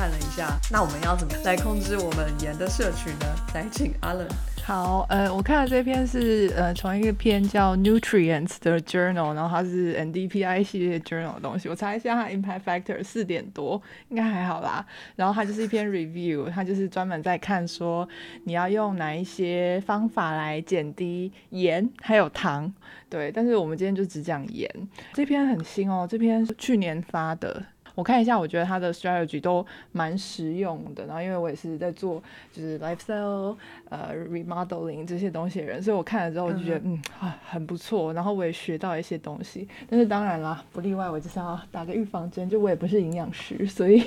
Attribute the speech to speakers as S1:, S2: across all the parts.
S1: 看了一下，那我们要怎么来控制我们盐的摄取呢？来，请阿冷。
S2: 好，呃，我看的这篇是呃从一个篇叫 Nutrients 的 Journal，然后它是 NDPI 系列 Journal 的东西。我查一下，它 Impact Factor 四点多，应该还好啦。然后它就是一篇 Review，它就是专门在看说你要用哪一些方法来减低盐还有糖。对，但是我们今天就只讲盐。这篇很新哦，这篇是去年发的。我看一下，我觉得他的 strategy 都蛮实用的。然后，因为我也是在做就是 lifestyle 呃 remodeling 这些东西的人，所以我看了之后我就觉得嗯啊很不错。然后我也学到一些东西。但是当然啦，不例外，我就是要打个预防针，就我也不是营养师，所以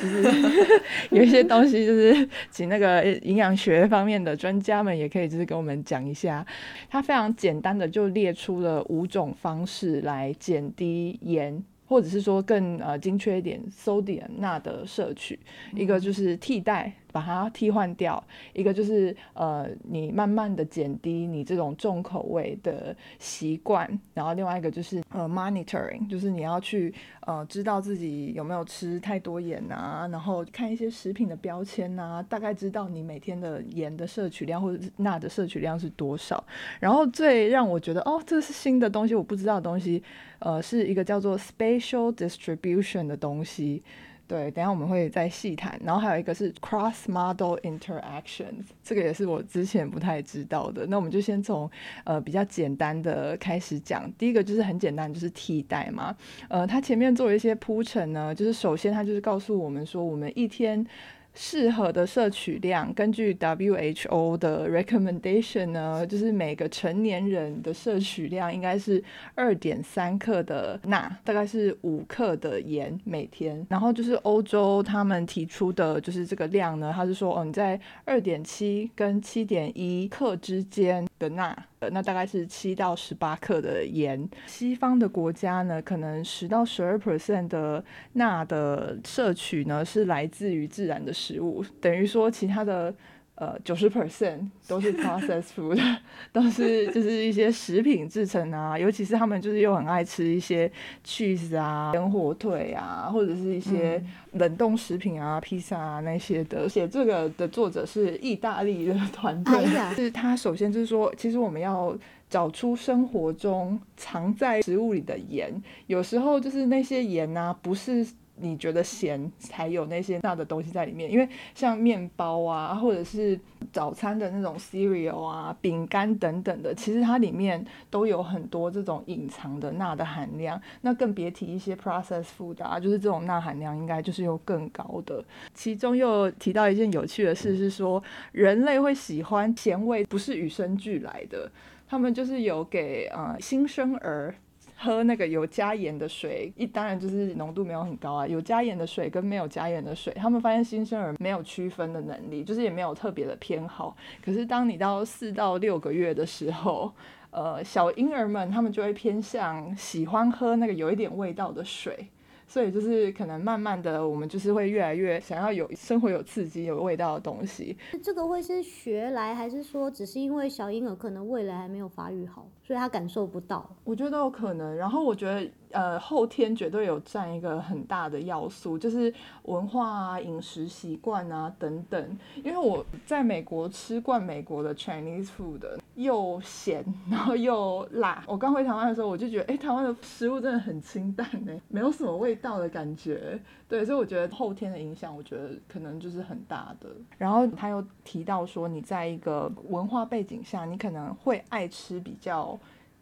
S2: 就是 有一些东西就是请那个营养学方面的专家们也可以就是跟我们讲一下。他非常简单的就列出了五种方式来减低盐。或者是说更呃精确一点，sodium 钠的摄取，一个就是替代。把它替换掉，一个就是呃，你慢慢的减低你这种重口味的习惯，然后另外一个就是呃，monitoring，就是你要去呃知道自己有没有吃太多盐啊，然后看一些食品的标签啊，大概知道你每天的盐的摄取量或者是钠的摄取量是多少。然后最让我觉得哦，这是新的东西，我不知道的东西，呃，是一个叫做 spatial distribution 的东西。对，等下我们会再细谈。然后还有一个是 cross model interactions，这个也是我之前不太知道的。那我们就先从呃比较简单的开始讲。第一个就是很简单，就是替代嘛。呃，它前面做了一些铺陈呢，就是首先它就是告诉我们说，我们一天。适合的摄取量，根据 WHO 的 recommendation 呢，就是每个成年人的摄取量应该是二点三克的钠，大概是五克的盐每天。然后就是欧洲他们提出的就是这个量呢，他是说哦，在二点七跟七点一克之间的钠。那大概是七到十八克的盐。西方的国家呢，可能十到十二 percent 的钠的摄取呢，是来自于自然的食物，等于说其他的。呃，九十 percent 都是 processed food，都是就是一些食品制成啊，尤其是他们就是又很爱吃一些 cheese 啊、烟火腿啊，或者是一些冷冻食品啊、披萨啊那些的。写这个的作者是意大利的团队，是他首先就是说，其实我们要找出生活中藏在食物里的盐，有时候就是那些盐啊，不是。你觉得咸才有那些钠的东西在里面，因为像面包啊，或者是早餐的那种 cereal 啊、饼干等等的，其实它里面都有很多这种隐藏的钠的含量。那更别提一些 processed food 啊，就是这种钠含量应该就是有更高的。其中又提到一件有趣的事，是说人类会喜欢咸味，不是与生俱来的，他们就是有给呃新生儿。喝那个有加盐的水，一当然就是浓度没有很高啊。有加盐的水跟没有加盐的水，他们发现新生儿没有区分的能力，就是也没有特别的偏好。可是当你到四到六个月的时候，呃，小婴儿们他们就会偏向喜欢喝那个有一点味道的水。所以就是可能慢慢的，我们就是会越来越想要有生活有刺激、有味道的东西。
S3: 这个会是学来，还是说只是因为小婴儿可能味蕾还没有发育好，所以他感受不到？
S2: 我觉得都有可能。然后我觉得。呃，后天绝对有占一个很大的要素，就是文化啊、饮食习惯啊等等。因为我在美国吃惯美国的 Chinese food，又咸然后又辣。我刚回台湾的时候，我就觉得，哎，台湾的食物真的很清淡呢，没有什么味道的感觉。对，所以我觉得后天的影响，我觉得可能就是很大的。然后他又提到说，你在一个文化背景下，你可能会爱吃比较。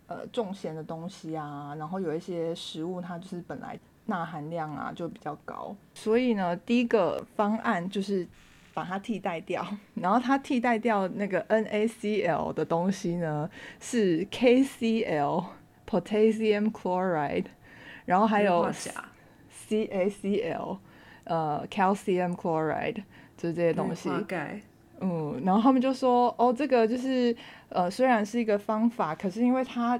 S2: 呃，重咸的东西啊，然后有一些食物，它就是本来钠含量啊就比较高，所以呢，第一个方案就是把它替代掉，然后它替代掉那个 NaCl 的东西呢是 KCl（Potassium Chloride），然后还有 CaCl（ 呃 Calcium Chloride），就是这些东西。嗯，然后他们就说，哦，这个就是，呃，虽然是一个方法，可是因为它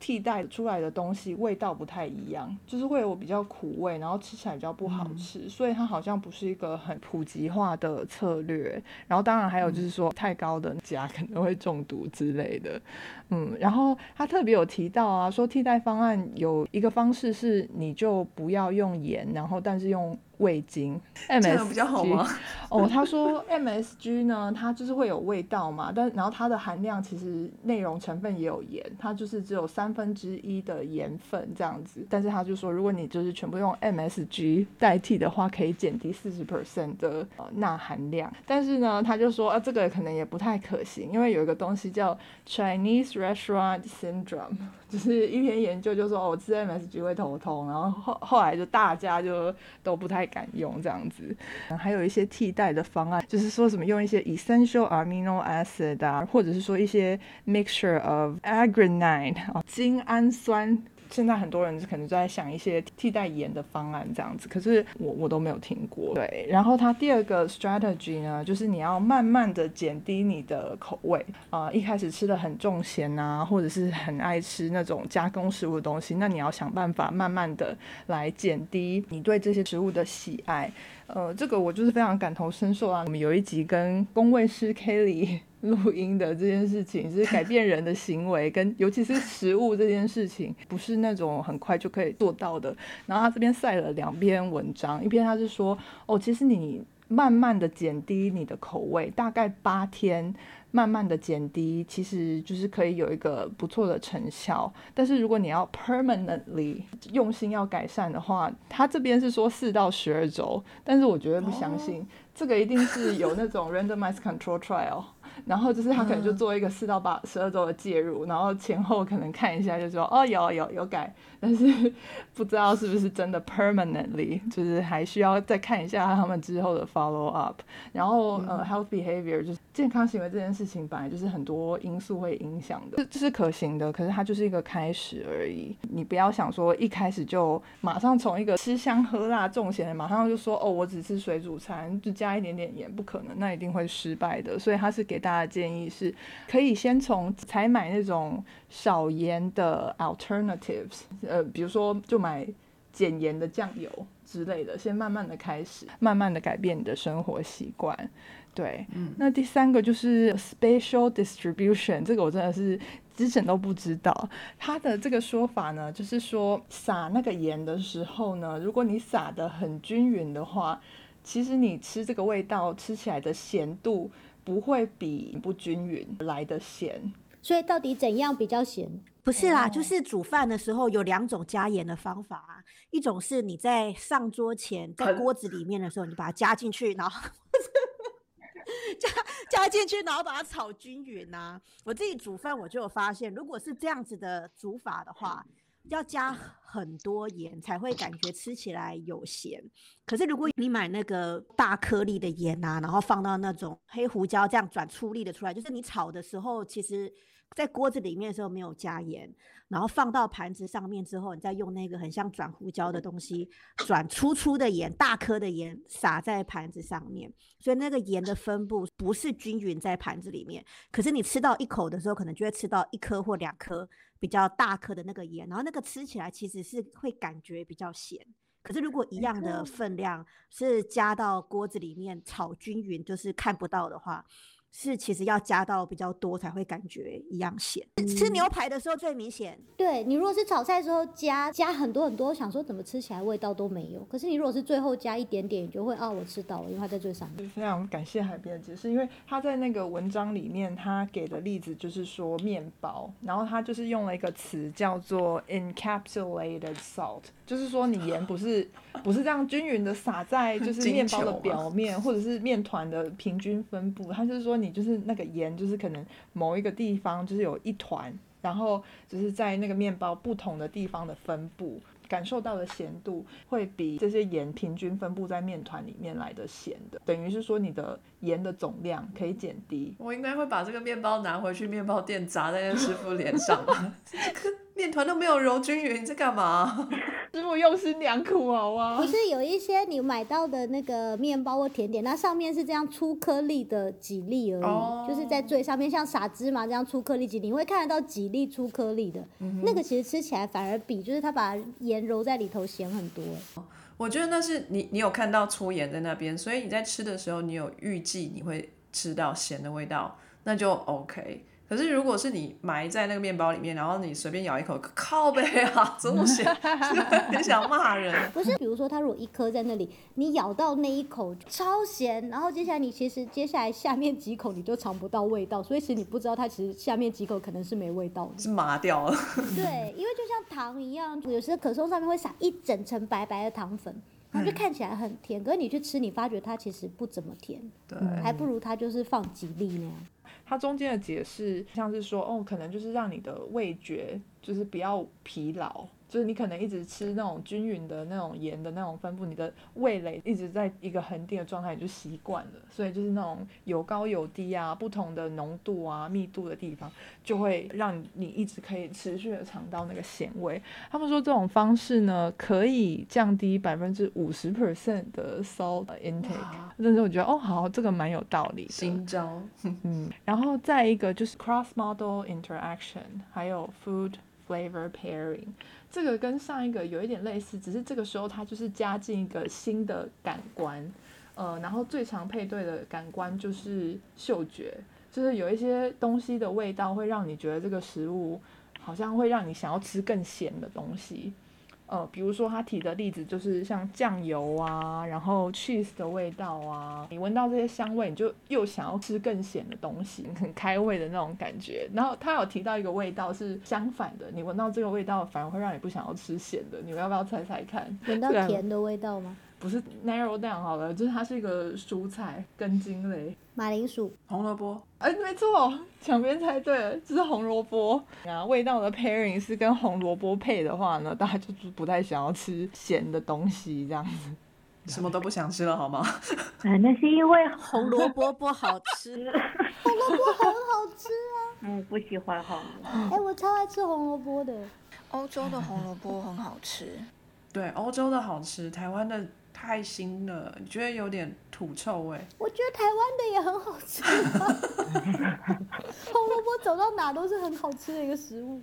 S2: 替代出来的东西味道不太一样，就是会有比较苦味，然后吃起来比较不好吃，所以它好像不是一个很普及化的策略。然后当然还有就是说太高的钾可能会中毒之类的，嗯，然后他特别有提到啊，说替代方案有一个方式是你就不要用盐，然后但是用。味精
S1: ，MSG 比较好吗？
S2: 哦，他说 MSG 呢，它就是会有味道嘛，但然后它的含量其实内容成分也有盐，它就是只有三分之一的盐分这样子。但是他就说，如果你就是全部用 MSG 代替的话，可以减低四十 percent 的呃钠含量。但是呢，他就说啊，这个可能也不太可行，因为有一个东西叫 Chinese Restaurant Syndrome，就是一篇研究就说哦，我吃 MSG 会头痛，然后后后来就大家就都不太。敢用这样子，还有一些替代的方案，就是说什么用一些 essential amino acid 啊，或者是说一些 mixture of arginine 啊，精氨酸。现在很多人可能在想一些替代盐的方案这样子，可是我我都没有听过。对，然后它第二个 strategy 呢，就是你要慢慢的减低你的口味啊，一开始吃的很重咸啊，或者是很爱吃那种加工食物的东西，那你要想办法慢慢的来减低你对这些食物的喜爱。呃，这个我就是非常感同身受啊。我们有一集跟工位师 Kelly。录音的这件事情就是改变人的行为，跟尤其是食物这件事情，不是那种很快就可以做到的。然后他这边晒了两篇文章，一篇他是说，哦，其实你慢慢的减低你的口味，大概八天，慢慢的减低，其实就是可以有一个不错的成效。但是如果你要 permanently 用心要改善的话，他这边是说四到十二周，但是我绝对不相信，这个一定是有那种 randomized control trial。然后就是他可能就做一个四到八十二周的介入，然后前后可能看一下，就说哦有有有改，但是 不知道是不是真的 permanently，就是还需要再看一下他们之后的 follow up。然后呃 health behavior 就是健康行为这件事情本来就是很多因素会影响的，这这是可行的，可是它就是一个开始而已。你不要想说一开始就马上从一个吃香喝辣重咸，马上就说哦我只吃水煮餐就加一点点盐，不可能，那一定会失败的。所以他是给大家建议是，可以先从采买那种少盐的 alternatives，呃，比如说就买减盐的酱油之类的，先慢慢的开始，慢慢的改变你的生活习惯。对，嗯，那第三个就是 spatial distribution，这个我真的是之前都不知道。它的这个说法呢，就是说撒那个盐的时候呢，如果你撒的很均匀的话，其实你吃这个味道吃起来的咸度。不会比不均匀来的咸，
S3: 所以到底怎样比较咸？
S4: 不是啦，就是煮饭的时候有两种加盐的方法啊，一种是你在上桌前在锅子里面的时候，你把它加进去，然后 加加进去，然后把它炒均匀呐。我自己煮饭我就有发现，如果是这样子的煮法的话。要加很多盐才会感觉吃起来有咸，可是如果你买那个大颗粒的盐啊，然后放到那种黑胡椒这样转粗粒的出来，就是你炒的时候，其实在锅子里面的时候没有加盐，然后放到盘子上面之后，你再用那个很像转胡椒的东西转粗粗的盐，大颗的盐撒在盘子上面，所以那个盐的分布不是均匀在盘子里面，可是你吃到一口的时候，可能就会吃到一颗或两颗。比较大颗的那个盐，然后那个吃起来其实是会感觉比较咸。可是如果一样的分量是加到锅子里面炒均匀，就是看不到的话。是，其实要加到比较多才会感觉一样咸。吃牛排的时候最明显。
S3: 对你如果是炒菜的时候加加很多很多，想说怎么吃起来味道都没有。可是你如果是最后加一点点，你就会啊，我吃到了，因为它在最上面。
S2: 非常感谢海边的解释，因为他在那个文章里面他给的例子就是说面包，然后他就是用了一个词叫做 encapsulated salt，就是说你盐不是不是这样均匀的撒在 就是面包的表面或者是面团的平均分布，它就是说。你就是那个盐，就是可能某一个地方就是有一团，然后就是在那个面包不同的地方的分布，感受到的咸度会比这些盐平均分布在面团里面来的咸的，等于是说你的盐的总量可以减低。
S1: 我应该会把这个面包拿回去面包店砸在那师傅脸上，这 个面团都没有揉均匀，你在干嘛？
S2: 师傅用心良苦，好吗
S3: 不？是有一些你买到的那个面包或甜点，那上面是这样粗颗粒的几粒而已，
S1: 哦
S3: 就是在最上面像撒芝麻这样粗颗粒几粒，你会看得到几粒粗颗粒的，那个其实吃起来反而比就是它把盐揉在里头咸很多。哎
S1: 我觉得那是你你有看到粗盐在那边，所以你在吃的时候，你有预计你会吃到咸的味道，那就 OK。可是如果是你埋在那个面包里面，然后你随便咬一口，靠背啊，这么咸，很想骂人。
S3: 不是，比如说它如果一颗在那里，你咬到那一口超咸，然后接下来你其实接下来下面几口你就尝不到味道，所以其实你不知道它其实下面几口可能是没味道的。
S1: 是麻掉了，
S3: 对，因为就像糖一样，有时候可颂上面会撒一整层白白的糖粉，然后就看起来很甜，可是你去吃，你发觉它其实不怎么甜，
S1: 对，
S3: 还不如它就是放几粒那样。
S2: 它中间的解释像是说，哦，可能就是让你的味觉就是比较疲劳，就是你可能一直吃那种均匀的那种盐的那种分布，你的味蕾一直在一个恒定的状态，你就习惯了，所以就是那种有高有低啊，不同的浓度啊、密度的地方，就会让你一直可以持续的尝到那个咸味。他们说这种方式呢，可以降低百分之五十 percent 的 salt intake。
S1: 哇
S2: 但是我觉得哦，好，这个蛮有道理的。
S1: 新招，
S2: 嗯，然后再一个就是 cross model interaction，还有 food flavor pairing，这个跟上一个有一点类似，只是这个时候它就是加进一个新的感官，呃，然后最常配对的感官就是嗅觉，就是有一些东西的味道会让你觉得这个食物好像会让你想要吃更咸的东西。呃，比如说他提的例子就是像酱油啊，然后 cheese 的味道啊，你闻到这些香味，你就又想要吃更咸的东西，很开胃的那种感觉。然后他有提到一个味道是相反的，你闻到这个味道反而会让你不想要吃咸的，你们要不要猜猜看？
S3: 闻到甜的味道吗？
S2: 不是 narrow down 好了，就是它是一个蔬菜根茎类。
S3: 马铃薯，
S1: 红萝卜，
S2: 哎，没错，小编猜对了，这是红萝卜啊。味道的 pairing 是跟红萝卜配的话呢，大家就是不太想要吃咸的东西这样子。
S1: 什么都不想吃了好吗？
S5: 啊，那是因为
S4: 红萝卜不好吃，红萝卜
S3: 很好吃啊！
S5: 嗯不喜欢红萝卜。
S3: 哎、我超爱吃红萝卜的。
S6: 欧洲的红萝卜很好吃，
S1: 对，欧洲的好吃，台湾的太腥了，你觉得有点土臭味。
S3: 我觉得台湾的也很好吃、啊，红萝卜走到哪都是很好吃的一个食物。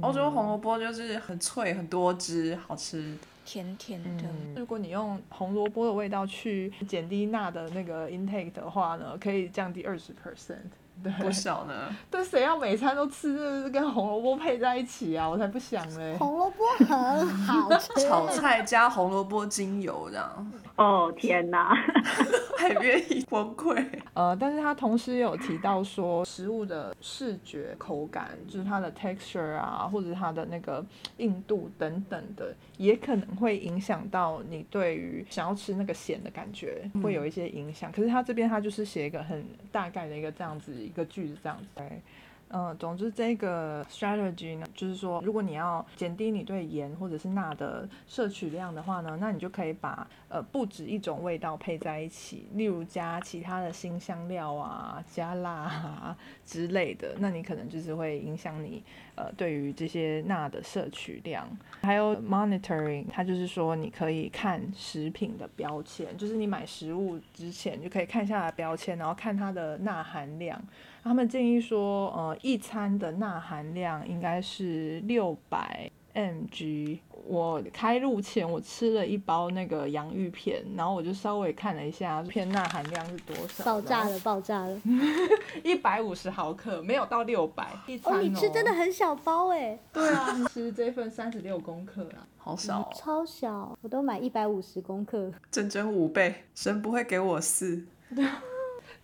S1: 欧洲红萝卜就是很脆、很多汁，好吃。
S6: 甜甜的。
S2: 嗯，如果你用红萝卜的味道去减低钠的那个 intake 的话呢，可以降低二十 percent。对，
S1: 不少呢，
S2: 但谁要每餐都吃，就是跟红萝卜配在一起啊？我才不想嘞。
S3: 红萝卜很好吃，
S1: 炒菜加红萝卜精油这样，
S5: 哦天哪！
S1: 还愿意崩溃。
S2: 呃，但是他同时也有提到说，食物的视觉口感，就是它的 texture 啊，或者它的那个硬度等等的，也可能会影响到你对于想要吃那个咸的感觉，会有一些影响。可是他这边他就是写一个很大概的一个这样子一个句子这样子。嗯，总之这个 strategy 呢，就是说，如果你要减低你对盐或者是钠的摄取量的话呢，那你就可以把呃不止一种味道配在一起，例如加其他的新香料啊、加辣啊之类的，那你可能就是会影响你呃对于这些钠的摄取量。还有 monitoring，它就是说你可以看食品的标签，就是你买食物之前就可以看一下标签，然后看它的钠含量。他们建议说，呃，一餐的钠含量应该是六百 mg。我开录前我吃了一包那个洋芋片，然后我就稍微看了一下片钠含量是多少，
S3: 爆炸了，爆炸了！
S2: 一百五十毫克，没有到六百一餐
S3: 哦，你吃真的很小包哎，
S2: 对啊，你吃这份三十六公克啊。
S1: 好少、哦，
S3: 超小，我都买一百五十公克。
S1: 整整五倍，神不会给我四。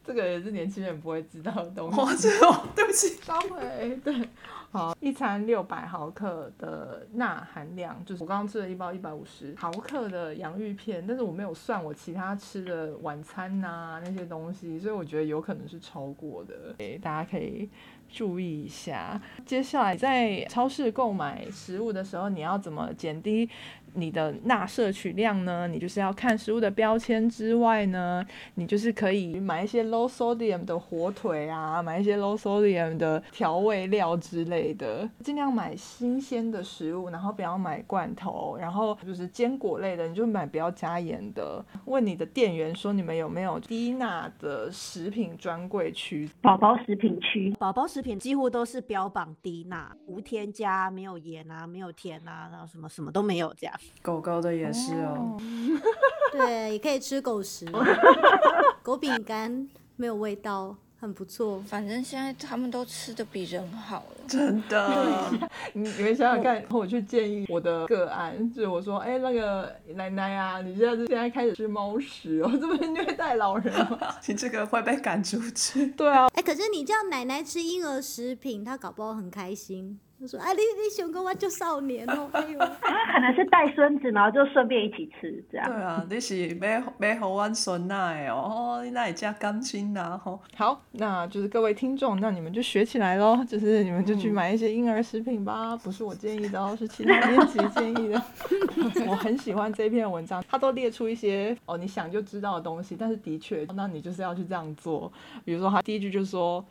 S2: 这个也是年轻人不会知道的东西。
S1: 哦，对不起，
S2: 稍微对，好，一餐六百毫克的钠含量，就是我刚刚吃了一包一百五十毫克的洋芋片，但是我没有算我其他吃的晚餐呐、那些东西，所以我觉得有可能是超过的，诶，大家可以注意一下。接下来在超市购买食物的时候，你要怎么减低你的钠摄取量呢，你就是要看食物的标签之外呢，你就是可以买一些 low sodium 的火腿啊，买一些 low sodium 的调味料之类的，尽量买新鲜的食物，然后不要买罐头，然后就是坚果类的，你就买不要加盐的。问你的店员说你们有没有低钠的食品专柜区？
S5: 宝宝食品区，
S4: 宝宝食品几乎都是标榜低钠、无添加、没有盐啊、没有甜啊，然后什么什么都没有这样。
S1: 狗狗的也是哦，
S3: 对，也可以吃狗食，狗饼干没有味道，很不错。
S6: 反正现在他们都吃的比人好了。
S1: 真的。
S2: 你你们想想看，我去建议我的个案，就是我说，哎、那个奶奶啊，你现在是现在开始吃猫食哦，这不是虐待老人吗？
S1: 你这个会被赶出去。
S2: 对啊，
S3: 哎、可是你叫奶奶吃婴儿食品，她搞不好很开心。她说：“啊，你你想跟我就少年哦，哎呦，
S5: 可能是带孙子，然后就顺便一起吃这样
S1: 对。啊，你是要要互阮孙仔的哦，哦，你哪会加钢筋呐吼？
S2: 好，那就是各位听众，那你们就学起来喽，就是你们就去买一些婴儿食品吧，不是我建议的哦，是其他编辑建议的。我很喜欢这篇文章，他都列出一些哦你想就知道的东西，但是的确，那你就是要去这样做。比如说，他第一句就说。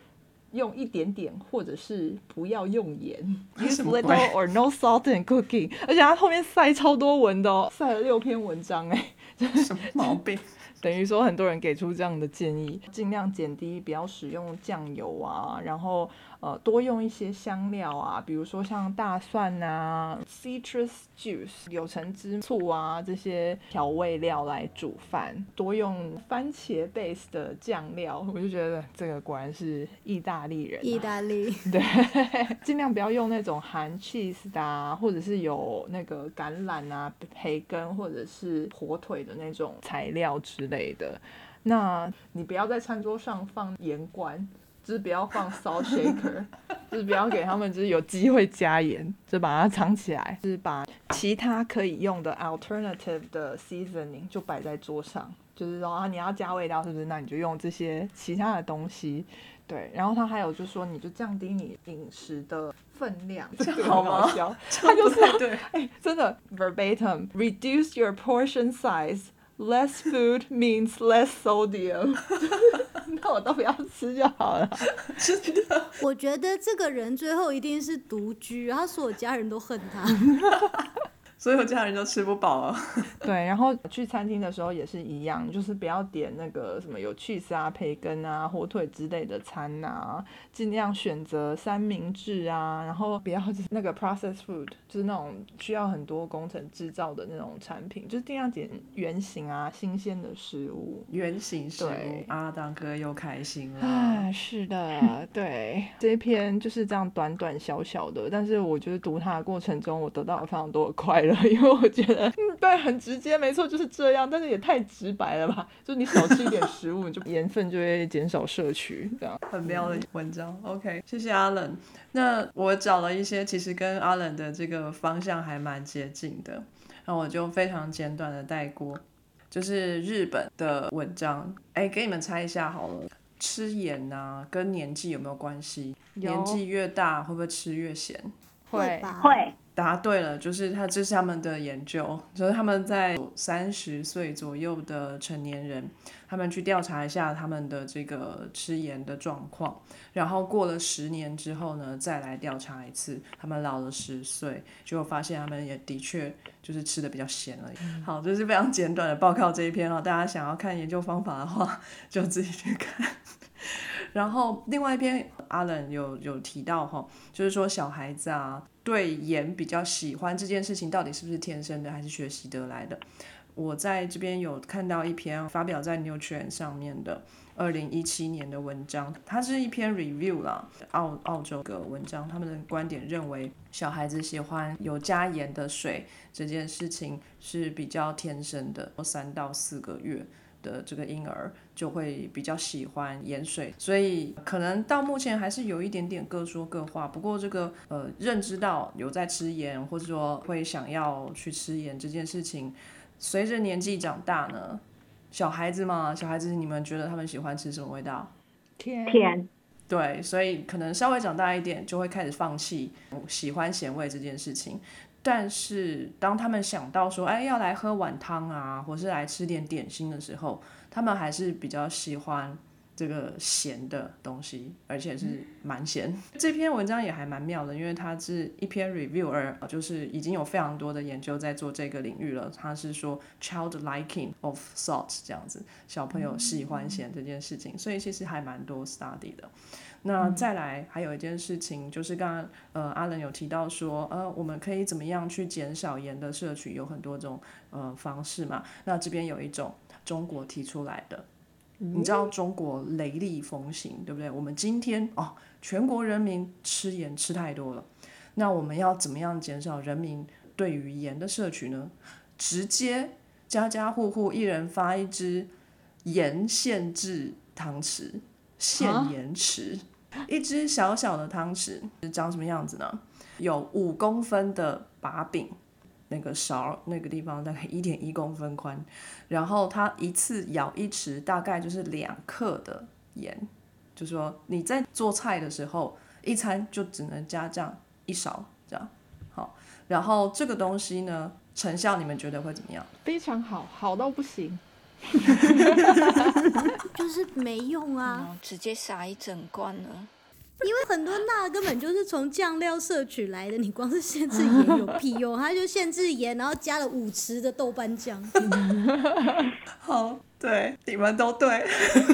S2: 用一点点，或者是不要用盐，use little or no salt in cooking。而且他后面塞超多文的哦，塞了六篇文章哎。
S1: 什么毛病？
S2: 等于说很多人给出这样的建议，尽量减低，不要使用酱油啊，然后呃多用一些香料啊，比如说像大蒜啊、citrus juice、柳橙汁、醋啊这些调味料来煮饭，多用番茄 base 的酱料，我就觉得这个果然是意大利人、啊。
S3: 意大利，
S2: 对，尽量不要用那种含 cheese 的啊，或者是有那个橄榄啊、培根或者是火腿的那种材料之类的。那你不要在餐桌上放盐罐，就是不要放 salt shaker，就是不要给他们就是有机会加盐，就把它藏起来，就是把其他可以用的 alternative 的 seasoning 就摆在桌上，就是说啊你要加味道是不是？那你就用这些其他的东西。对，然后他还有就说，你就降低你饮食的分量，这个
S1: 好
S2: 好笑。他 就是
S1: 对，
S2: 哎，真的 verbatim reduce your portion size. Less food means less sodium。那我都不要吃就好了。
S1: 真的。
S3: 我觉得这个人最后一定是独居，他所有家人都恨他。
S1: 所有家人都吃不饱了。
S2: 对，然后去餐厅的时候也是一样，就是不要点那个什么有 cheese 啊、培根啊、火腿之类的餐啊，尽量选择三明治啊，然后不要就是 那个 processed food，就是那种需要很多工程制造的那种产品，就是尽量点圆形啊、新鲜的食物。
S1: 圆形食物
S2: 对，
S1: 阿当哥又开心了。
S2: 啊，是的，对，这一篇就是这样短短小小的，但是我觉得读它的过程中，我得到了非常多的快乐，因为我觉得，嗯，对，很直接，没错，就是这样，但是也太直白了吧？就你少吃一点食物，你就 盐分就会减少摄取，这样。
S1: 很妙的文章。OK，谢谢阿冷。那我找了一些其实跟阿冷的这个方向还蛮接近的，那我就非常简短的带过，就是日本的文章。哎，给你们猜一下好了，吃盐啊跟年纪有没有关系？年纪越大会不会吃越咸？
S2: 会
S3: 吧？
S5: 会，
S1: 答对了，就是他，这是他们的研究，就是他们在三十岁左右的成年人，他们去调查一下他们的这个吃盐的状况，然后过了十年之后呢，再来调查一次，他们老了十岁，结果发现他们也的确就是吃的比较咸而已。好，这是非常简短的报告这一篇哦，大家想要看研究方法的话，就自己去看。然后另外一篇，阿冷有有提到哈，就是说小孩子啊，对盐比较喜欢这件事情，到底是不是天生的，还是学习得来的？我在这边有看到一篇发表在 Nutrient 上面的二零一七年的文章，它是一篇 review 啦，澳澳洲的文章，他们的观点认为，小孩子喜欢有加盐的水这件事情是比较天生的，三到四个月。的这个婴儿就会比较喜欢盐水，所以可能到目前还是有一点点各说各话。不过这个呃认知到有在吃盐，或者说会想要去吃盐这件事情，随着年纪长大呢，小孩子嘛，小孩子你们觉得他们喜欢吃什么味道？
S2: 天
S5: 甜，
S1: 对，所以可能稍微长大一点就会开始放弃喜欢咸味这件事情。但是当他们想到说，哎，要来喝碗汤啊，或是来吃点点心的时候，他们还是比较喜欢这个咸的东西，而且是蛮咸。这篇文章也还蛮妙的，因为它是一篇 review，而就是已经有非常多的研究在做这个领域了。它是说 child liking of salt 这样子，小朋友喜欢咸这件事情，所以其实还蛮多 study 的。那再来还有一件事情，就是刚刚呃阿伦有提到说，呃我们可以怎么样去减少盐的摄取，有很多种呃方式嘛。那这边有一种中国提出来的，你知道中国雷厉风行，对不对？我们今天哦，全国人民吃盐吃太多了，那我们要怎么样减少人民对于盐的摄取呢？直接家家户户一人发一支盐限制汤匙，限盐匙。一只小小的汤匙长什么样子呢？有五公分的把柄，那个勺那个地方大概一点一公分宽，然后它一次舀一匙，大概就是两克的盐。就说你在做菜的时候，一餐就只能加这样一勺，这样好。然后这个东西呢，成效你们觉得会怎么样？
S2: 非常好，好到不行。
S3: 就是没用啊，
S6: 哦直接撒一整罐了。
S3: 因为很多钠根本就是从酱料摄取来的，你光是限制盐有屁用？它就限制盐，然后加了五匙的豆瓣酱。
S1: 好，对，你们都对。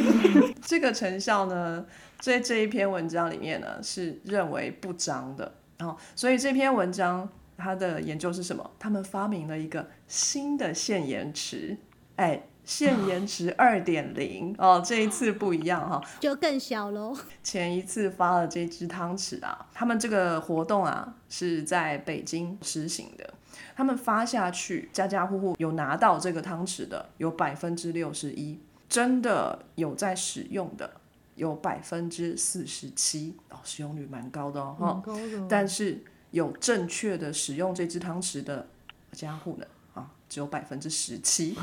S1: 这个成效呢，在这一篇文章里面呢，是认为不彰的。然哦，所以这篇文章它的研究是什么？他们发明了一个新的限盐池，哎。限延池二点零哦，这一次不一样哈，
S3: 就更小喽。
S1: 前一次发了这支汤匙啊，他们这个活动啊是在北京实行的，他们发下去，家家户户有拿到这个汤匙的有百分之六十一，真的有在使用的有百分之四十七哦，使用率蛮高的哦，
S2: 蛮高的。
S1: 但是有正确的使用这支汤匙的家户呢？只有百分之十七，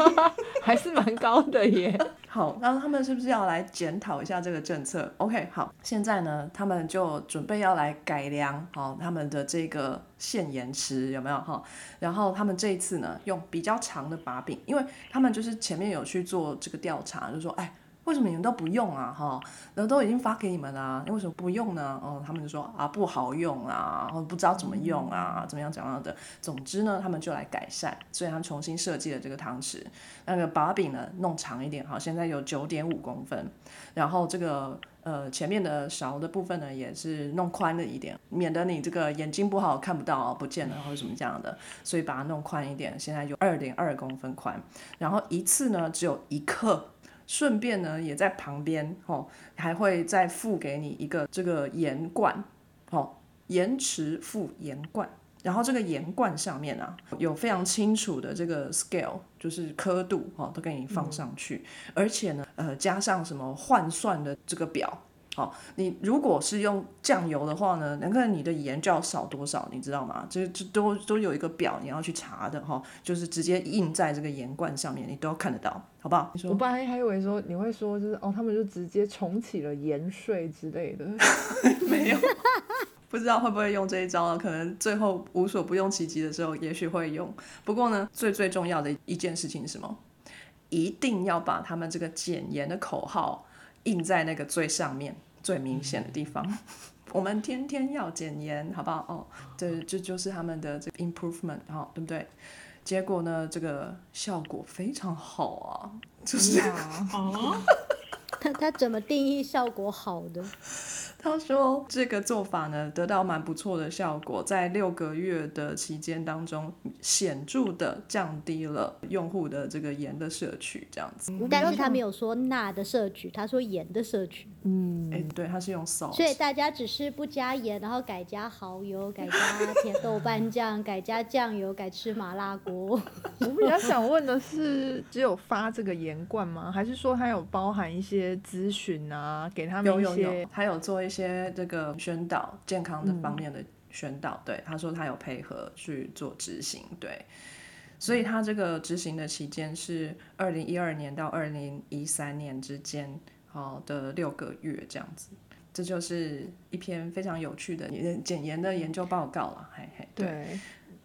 S2: 还是蛮高的耶。
S1: 好，那他们是不是要来检讨一下这个政策？OK，好，现在呢，他们就准备要来改良好他们的这个限延迟有没有哈？然后他们这一次呢，用比较长的把柄，因为他们就是前面有去做这个调查，就说哎。为什么你们都不用啊？哈，然后都已经发给你们了，你为什么不用呢？哦，他们就说啊不好用啊，或不知道怎么用啊，怎么样怎样的。总之呢，他们就来改善，所以他们重新设计了这个汤匙，那个把柄呢弄长一点，好，现在有九点五公分，然后这个呃前面的勺的部分呢也是弄宽了一点，免得你这个眼睛不好看不到不见了或者什么这样的，所以把它弄宽一点，现在有二点二公分宽，然后一次呢只有一克。顺便呢，也在旁边哦，还会再附给你一个这个盐罐，哦，延迟附盐罐，然后这个盐罐上面啊，有非常清楚的这个 scale，就是刻度，哦，都给你放上去，而且呢，呃，加上什么换算的这个表。好，你如果是用酱油的话呢，那个你的盐就要少多少，你知道吗？这这都都有一个表，你要去查的哈，就是直接印在这个盐罐上面，你都要看得到，好不好？
S2: 我本来还以为说你会说就是哦，他们就直接重启了盐税之类的，
S1: 没有，不知道会不会用这一招啊？可能最后无所不用其极的时候，也许会用。不过呢，最最重要的一件事情是什么？一定要把他们这个减盐的口号。印在那个最上面、最明显的地方。我们天天要减盐，好不好？哦，对，这就是他们的这个 improvement，哈，对不对？结果呢，这个效果非常好啊，就是
S3: 啊，他他怎么定义效果好的？
S1: 他说这个做法呢，得到蛮不错的效果，在六个月的期间当中，显著的降低了用户的这个盐的摄取，这样子。
S3: 但是他没有说钠的摄取，他说盐的摄取。
S1: 嗯，哎，对，他是用 salt。
S3: 所以大家只是不加盐，然后改加蚝油，改加甜豆瓣酱，改加酱油，改吃麻辣锅。
S2: 我比较想问的是，只有发这个盐罐吗？还是说它有包含一些咨询啊，给他们
S1: 一些，还有做一些。些这个宣导健康的方面的宣导，对他说他有配合去做执行，对，所以他这个执行的期间是二零一二年到二零一三年之间，好的六个月这样子，这就是一篇非常有趣的简言的研究报告了，嘿嘿，
S2: 对。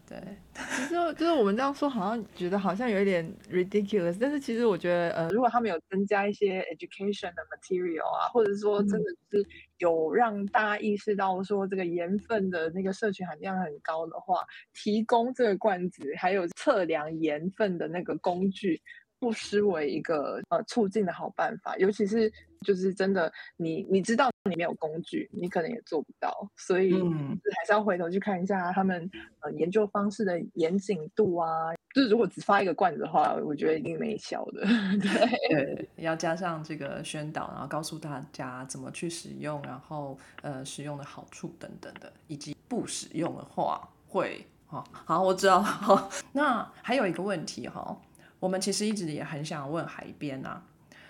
S1: 对，
S2: 其实就是我们这样说，好像觉得好像有一点 ridiculous，但是其实我觉得，呃，如果他们有增加一些 education 的 material 啊，或者说真的是有让大家意识到说这个盐分的那个摄取含量很高的话，提供这个罐子还有测量盐分的那个工具。不失为一个呃促进的好办法，尤其是就是真的，你你知道你没有工具，你可能也做不到，所以还是要回头去看一下他们呃研究方式的严谨度啊。就是如果只发一个罐子的话，我觉得一定没效的。
S1: 对，要加上这个宣导，然后告诉大家怎么去使用，然后呃使用的好处等等的，以及不使用的话会好。好，我知道。那还有一个问题哈。我们其实一直也很想问海边啊，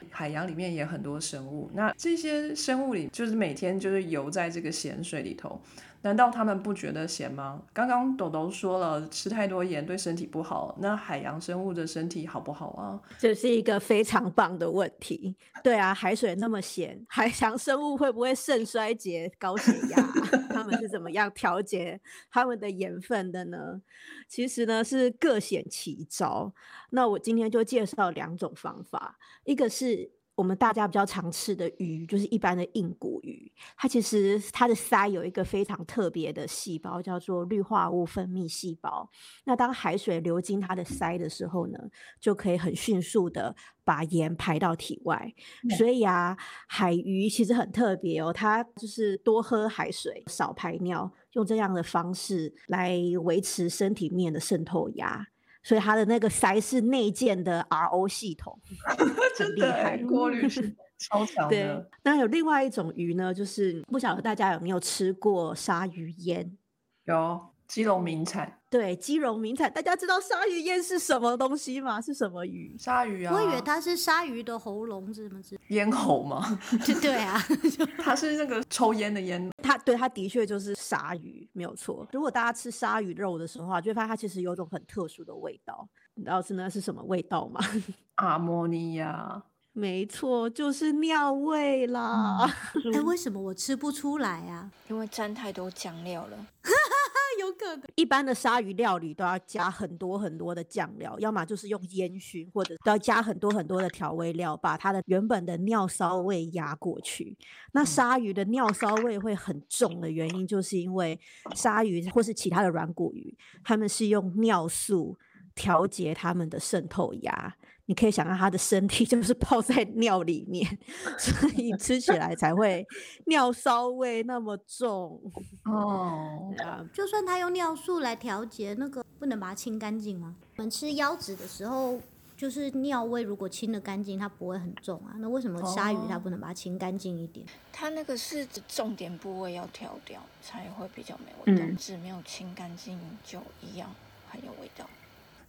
S1: 海洋里面也很多生物，那这些生物里就是每天就是游在这个咸水里头。难道他们不觉得咸吗？刚刚豆豆说了，吃太多盐对身体不好。那海洋生物的身体好不好啊？
S4: 这是一个非常棒的问题。对啊，海水那么咸，海洋生物会不会肾衰竭、高血压？他们是怎么样调节他们的盐分的呢？其实呢是各显其招。那我今天就介绍两种方法，一个是。我们大家比较常吃的鱼，就是一般的硬骨鱼。它其实它的鳃有一个非常特别的细胞，叫做氯化物分泌细胞。那当海水流经它的鳃的时候呢，就可以很迅速的把盐排到体外。所以啊，海鱼其实很特别哦，它就是多喝海水，少排尿，用这样的方式来维持身体面的渗透压。所以它的那个鳃是内建的 RO 系统，
S1: 很厉害，过滤是超强的。
S4: 那有另外一种鱼呢，就是不晓得大家有没有吃过鲨鱼烟？
S1: 有，基隆名产。
S4: 对，基隆名产，大家知道鲨鱼烟是什么东西吗？是什么鱼？
S1: 鲨鱼啊！
S3: 我以为它是鲨鱼的喉咙，是什么？
S1: 咽喉吗？
S3: 对啊，
S1: 它是那个抽烟的烟。
S4: 它对，它的确就是鲨鱼，没有错。如果大家吃鲨鱼肉的时候，就会发现它其实有种很特殊的味道。你知道是那是什么味道吗？
S1: 阿莫尼亚。
S4: 没错，就是尿味啦。
S3: 哎，为什么我吃不出来啊？
S6: 因为沾太多酱料了。
S3: 有可能，
S4: 一般的鲨鱼料理都要加很多很多的酱料，要么就是用烟熏，或者都要加很多很多的调味料，把它的原本的尿骚味压过去。那鲨鱼的尿骚味会很重的原因，就是因为鲨鱼或是其他的软骨鱼，它们是用尿素调节它们的渗透压。你可以想象它的身体 就是泡在尿里面，所以吃起来才会尿骚味那么重
S1: 哦。
S3: 就算它用尿素来调节，那个不能把它清干净吗？我们吃腰子的时候，就是尿味如果清的干净，它不会很重啊。那为什么鲨鱼它不能把它清干净一点？
S6: 它那个是重点部位要挑掉，才会比较没味道。只没有清干净，就一样很有味道。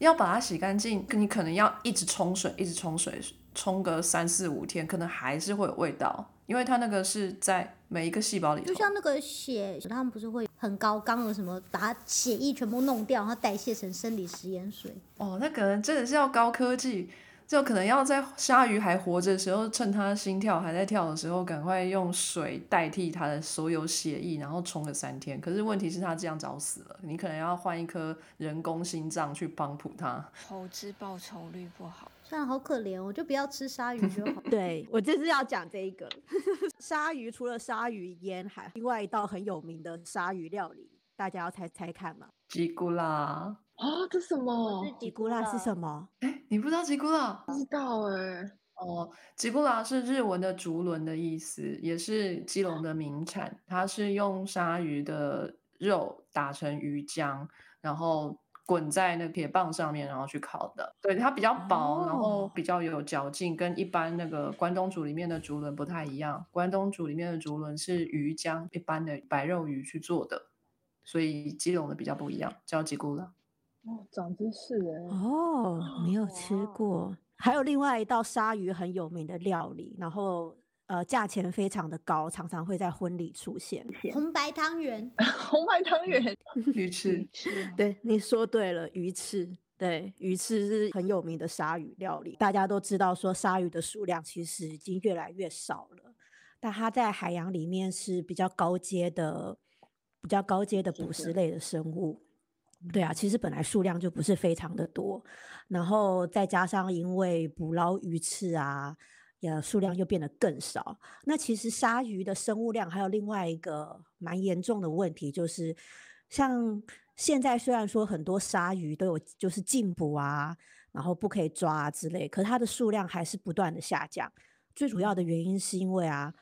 S1: 要把它洗干净，你可能要一直冲水，一直冲水，冲个三四五天，可能还是会有味道，因为它那个是在每一个细胞里。
S3: 就像那个血，他们不是会很高刚的什么，把血液全部弄掉，然后代谢成生理食盐水。
S1: 哦，那可能真的是要高科技。就可能要在鲨鱼还活着的时候，趁它心跳还在跳的时候，赶快用水代替它的所有血液，然后冲了三天。可是问题是它这样早死了，你可能要换一颗人工心脏去帮补它。
S6: 投资报酬率不好，
S3: 这样好可怜，我就不要吃鲨鱼就好。
S4: 对我就是要讲这一个鲨鱼，除了鲨鱼烟，还另外一道很有名的鲨鱼料理，大家要猜猜看吗？
S1: 吉古拉。
S2: 啊，这什么？
S4: 吉古拉是什么？
S1: 哎，你不知道吉古拉？
S2: 不知道哎。
S1: 哦，吉古拉是日文的竹轮的意思，也是基隆的名产。它是用鲨鱼的肉打成鱼浆，然后滚在那铁棒上面，然后去烤的。对，它比较薄，然后比较有嚼劲，跟一般那个关东煮里面的竹轮不太一样。关东煮里面的竹轮是鱼浆，一般的白肉鱼去做的，所以基隆的比较不一样，叫吉古拉。
S2: 哦，长知识哎！
S4: 哦，没有吃过。还有另外一道鲨鱼很有名的料理，然后呃，价钱非常的高，常常会在婚礼出现。
S3: 红白汤圆，
S2: 红白汤圆，
S1: 鱼 翅。
S4: 对，你说对了，鱼翅。对，鱼翅是很有名的鲨鱼料理。大家都知道，说鲨鱼的数量其实已经越来越少了，但它在海洋里面是比较高阶的、比较高阶的捕食类的生物。对啊，其实本来数量就不是非常的多，然后再加上因为捕捞鱼翅啊，也数量又变得更少。那其实鲨鱼的生物量还有另外一个蛮严重的问题，就是像现在虽然说很多鲨鱼都有就是禁捕啊，然后不可以抓啊之类，可是它的数量还是不断的下降。最主要的原因是因为啊，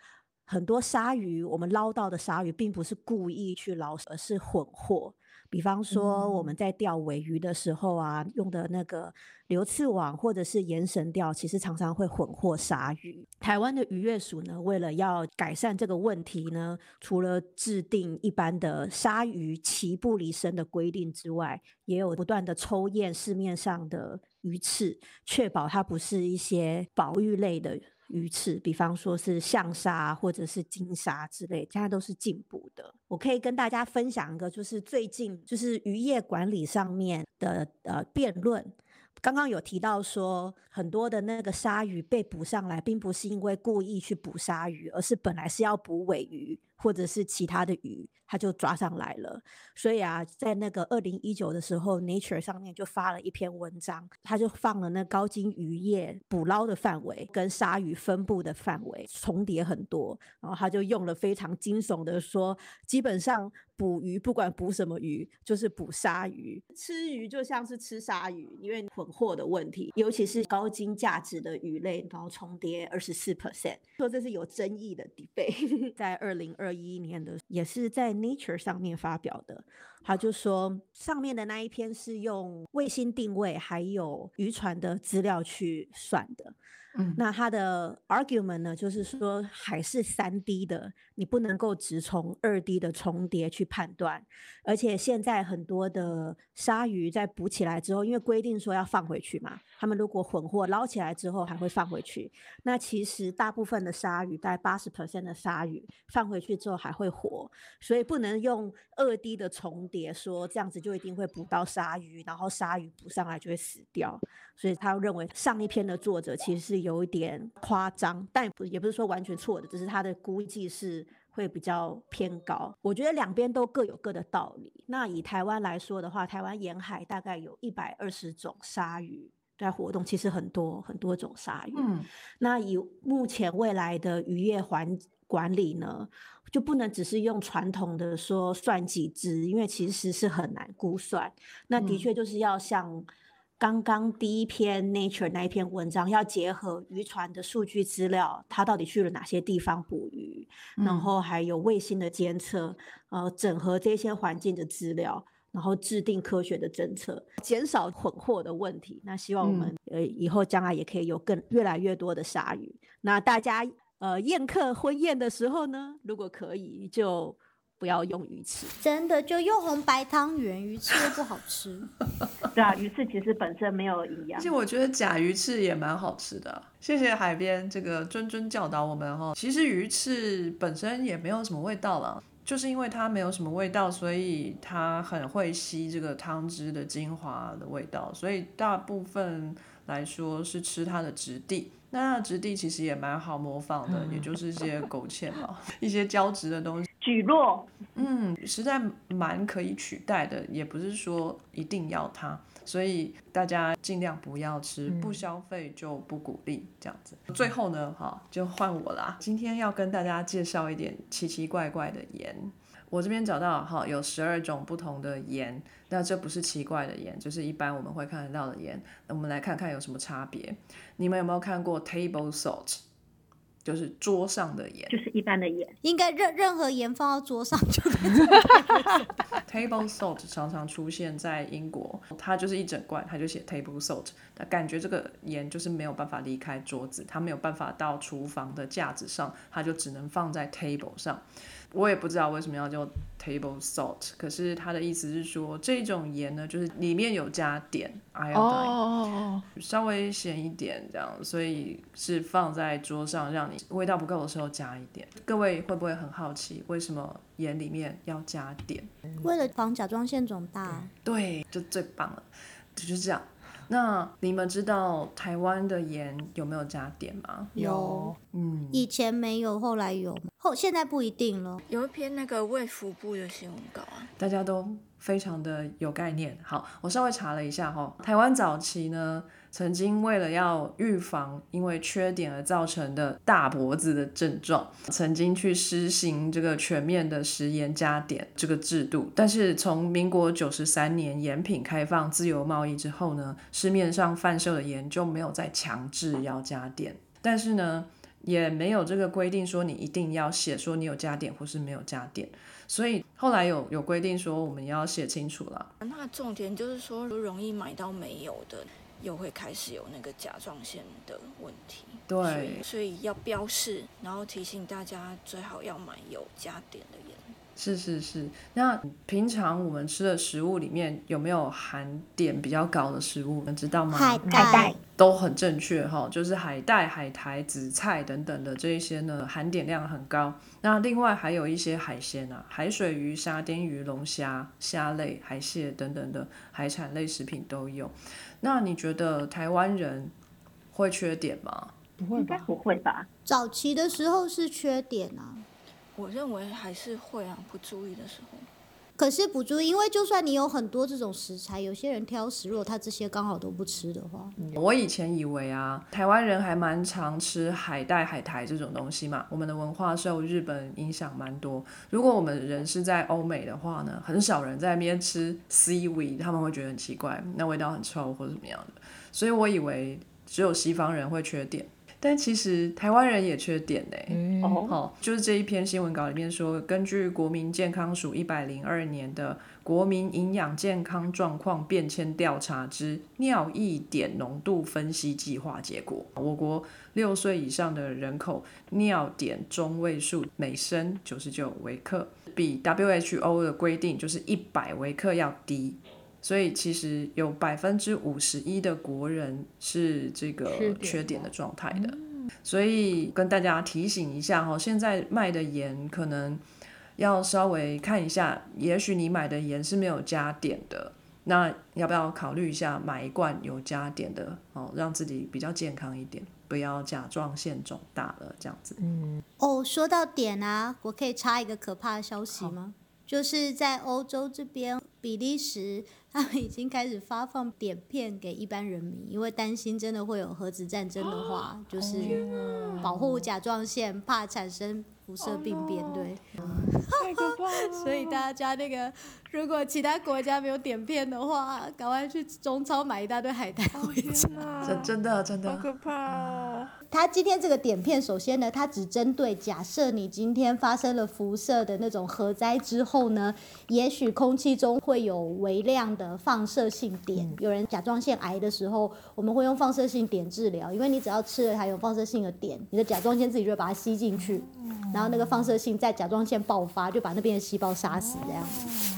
S4: 很多鲨鱼我们捞到的鲨鱼并不是故意去捞，而是混货。比方说我们在钓尾鱼的时候啊，用的那个流刺网或者是延绳钓，其实常常会混获鲨鱼。台湾的渔业署呢，为了要改善这个问题呢，除了制定一般的鲨鱼齐不离身的规定之外，也有不断的抽验市面上的鱼刺，确保它不是一些保育类的。鱼翅，比方说是象鲨或者是金鲨之类，现在都是进补的。我可以跟大家分享一个，就是最近就是渔业管理上面的呃辩论。刚刚有提到说，很多的那个鲨鱼被捕上来，并不是因为故意去捕鲨鱼，而是本来是要捕尾鱼或者是其他的鱼，他就抓上来了。所以啊，在那个二零一九的时候，Nature 上面就发了一篇文章，他就放了那高金渔业捕捞的范围跟鲨鱼分布的范围重叠很多，然后他就用了非常惊悚的说，基本上。捕鱼不管捕什么鱼，就是捕鲨鱼。吃鱼就像是吃鲨鱼，因为混货的问题，尤其是高金价值的鱼类，然后重叠二十四 percent，说这是有争议的 debate。在二零二一年的，也是在 Nature 上面发表的，他就说上面的那一篇是用卫星定位还有渔船的资料去算的。那他的 argument 呢，就是说海是三 D 的，你不能够只从二 D 的重叠去判断。而且现在很多的鲨鱼在捕起来之后，因为规定说要放回去嘛，他们如果混货捞起来之后还会放回去。那其实大部分的鲨鱼，大概八十 percent 的鲨鱼放回去之后还会活，所以不能用二 D 的重叠说这样子就一定会捕到鲨鱼，然后鲨鱼捕上来就会死掉。所以他认为上一篇的作者其实是有一点夸张，但不也不是说完全错的，只是他的估计是会比较偏高。我觉得两边都各有各的道理。那以台湾来说的话，台湾沿海大概有一百二十种鲨鱼在活动，其实很多很多种鲨鱼。嗯，那以目前未来的渔业环管理呢，就不能只是用传统的说算几只，因为其实是很难估算。那的确就是要像。刚刚第一篇 Nature 那一篇文章要结合渔船的数据资料，它到底去了哪些地方捕鱼，然后还有卫星的监测，呃，整合这些环境的资料，然后制定科学的政策，减少混货的问题。那希望我们呃以后将来也可以有更越来越多的鲨鱼。那大家呃宴客婚宴的时候呢，如果可以就。不要用鱼翅，
S3: 真的就用红白汤圆，鱼翅又不好吃。
S5: 对啊，鱼翅其实本身没有营养。
S1: 而且我觉得假鱼翅也蛮好吃的。谢谢海边这个谆谆教导我们哈。其实鱼翅本身也没有什么味道了，就是因为它没有什么味道，所以它很会吸这个汤汁的精华的味道，所以大部分来说是吃它的质地。那它的质地其实也蛮好模仿的，也就是一些勾芡嘛，一些胶质的东西。
S5: 举落，
S1: 嗯，实在蛮可以取代的，也不是说一定要它，所以大家尽量不要吃，不消费就不鼓励这样子。最后呢，哈，就换我啦，今天要跟大家介绍一点奇奇怪怪的盐。我这边找到哈，有十二种不同的盐，那这不是奇怪的盐，就是一般我们会看得到的盐。那我们来看看有什么差别。你们有没有看过 table salt？就是桌上的盐，
S5: 就是一般的盐，
S3: 应该任任何盐放到桌上就。
S1: Table salt 常常出现在英国，它就是一整罐，它就写 table salt，它感觉这个盐就是没有办法离开桌子，它没有办法到厨房的架子上，它就只能放在 table 上。我也不知道为什么要叫 table salt，可是它的意思是说这种盐呢，就是里面有加碘，iodine，稍微咸一点这样，所以是放在桌上让你味道不够的时候加一点。各位会不会很好奇，为什么盐里面要加碘？
S3: 为了防甲状腺肿大。
S1: 对，就最棒了，就是这样。那你们知道台湾的盐有没有加碘吗？
S3: 有，嗯，以前没有，后来有。后现在不一定了。
S6: 有一篇那个卫福部的新闻稿啊，
S1: 大家都非常的有概念。好，我稍微查了一下哈，台湾早期呢，曾经为了要预防因为缺点而造成的大脖子的症状，曾经去实行这个全面的食盐加碘这个制度。但是从民国九十三年盐品开放自由贸易之后呢，市面上贩售的盐就没有再强制要加碘，但是呢。也没有这个规定说你一定要写说你有加碘或是没有加碘，所以后来有有规定说我们要写清楚了。
S6: 那重点就是说容易买到没有的，又会开始有那个甲状腺的问题。
S1: 对，
S6: 所以要标示，然后提醒大家最好要买有加碘的盐。
S1: 是是是，那平常我们吃的食物里面有没有含碘比较高的食物？你知道吗？
S3: 海带
S1: 都很正确哈，就是海带、海苔、紫菜等等的这一些呢，含碘量很高。那另外还有一些海鲜啊，海水鱼、沙丁鱼、龙虾、虾类、海蟹等等的海产类食品都有。那你觉得台湾人会缺碘吗？
S2: 不会吧？
S5: 不会吧？
S3: 早期的时候是缺碘啊。
S6: 我认为还是会啊，不注意的时候。
S3: 可是不注意，因为就算你有很多这种食材，有些人挑食，如果他这些刚好都不吃的话，
S1: 我以前以为啊，台湾人还蛮常吃海带、海苔这种东西嘛。我们的文化受日本影响蛮多。如果我们人是在欧美的话呢，很少人在那边吃 seaweed，他们会觉得很奇怪，那味道很臭或者怎么样的。所以我以为只有西方人会缺碘。但其实台湾人也缺碘呢。哦，好，就是这一篇新闻稿里面说，根据国民健康署一百零二年的国民营养健康状况变迁调查之尿液碘浓度分析计划结果，我国六岁以上的人口尿碘中位数每升九十九微克，比 WHO 的规定就是一百微克要低。所以其实有百分之五十一的国人是这个缺碘的状态的，所以跟大家提醒一下哈，现在卖的盐可能要稍微看一下，也许你买的盐是没有加碘的，那要不要考虑一下买一罐有加碘的哦，让自己比较健康一点，不要甲状腺肿大了这样子。
S3: 嗯，哦，说到碘啊，我可以插一个可怕的消息吗？就是在欧洲这边，比利时。他们已经开始发放碘片给一般人民，因为担心真的会有核子战争的话，就是保护甲状腺，怕产生辐射病变，对。所以大家那个，如果其他国家没有碘片的话，赶快去中超买一大堆海带 回家。
S1: 真真的真的
S2: 好可怕。
S3: 它今天这个碘片，首先呢，它只针对假设你今天发生了辐射的那种核灾之后呢，也许空气中会有微量的放射性碘。有人甲状腺癌的时候，我们会用放射性碘治疗，因为你只要吃了含有放射性的碘，你的甲状腺自己就会把它吸进去，然后那个放射性在甲状腺爆发，就把那边的细胞杀死这样子。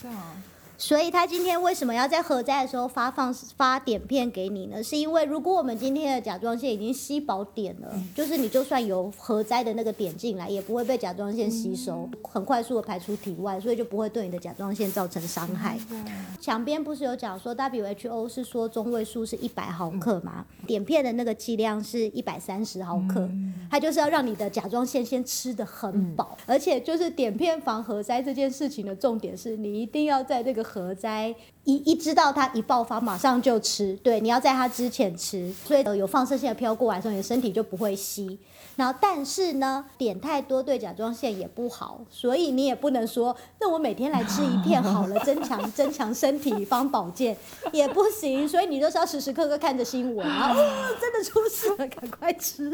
S3: 这样啊。所以他今天为什么要在核灾的时候发放发碘片给你呢？是因为如果我们今天的甲状腺已经吸饱碘了，就是你就算有核灾的那个碘进来，也不会被甲状腺吸收，很快速的排出体外，所以就不会对你的甲状腺造成伤害。墙边不是有讲说 WHO 是说中位数是一百毫克吗？碘片的那个剂量是一百三十毫克，它就是要让你的甲状腺先吃的很饱，而且就是碘片防核灾这件事情的重点是你一定要在这个。核灾一一知道它一爆发，马上就吃。对，你要在它之前吃，所以有放射性的飘过来的时候，你的身体就不会吸。然后，但是呢，点太多对甲状腺也不好，所以你也不能说，那我每天来吃一片好了，增强 增强身体，帮保健也不行。所以你就是要时时刻刻看着新闻啊，真的出事了，赶快吃。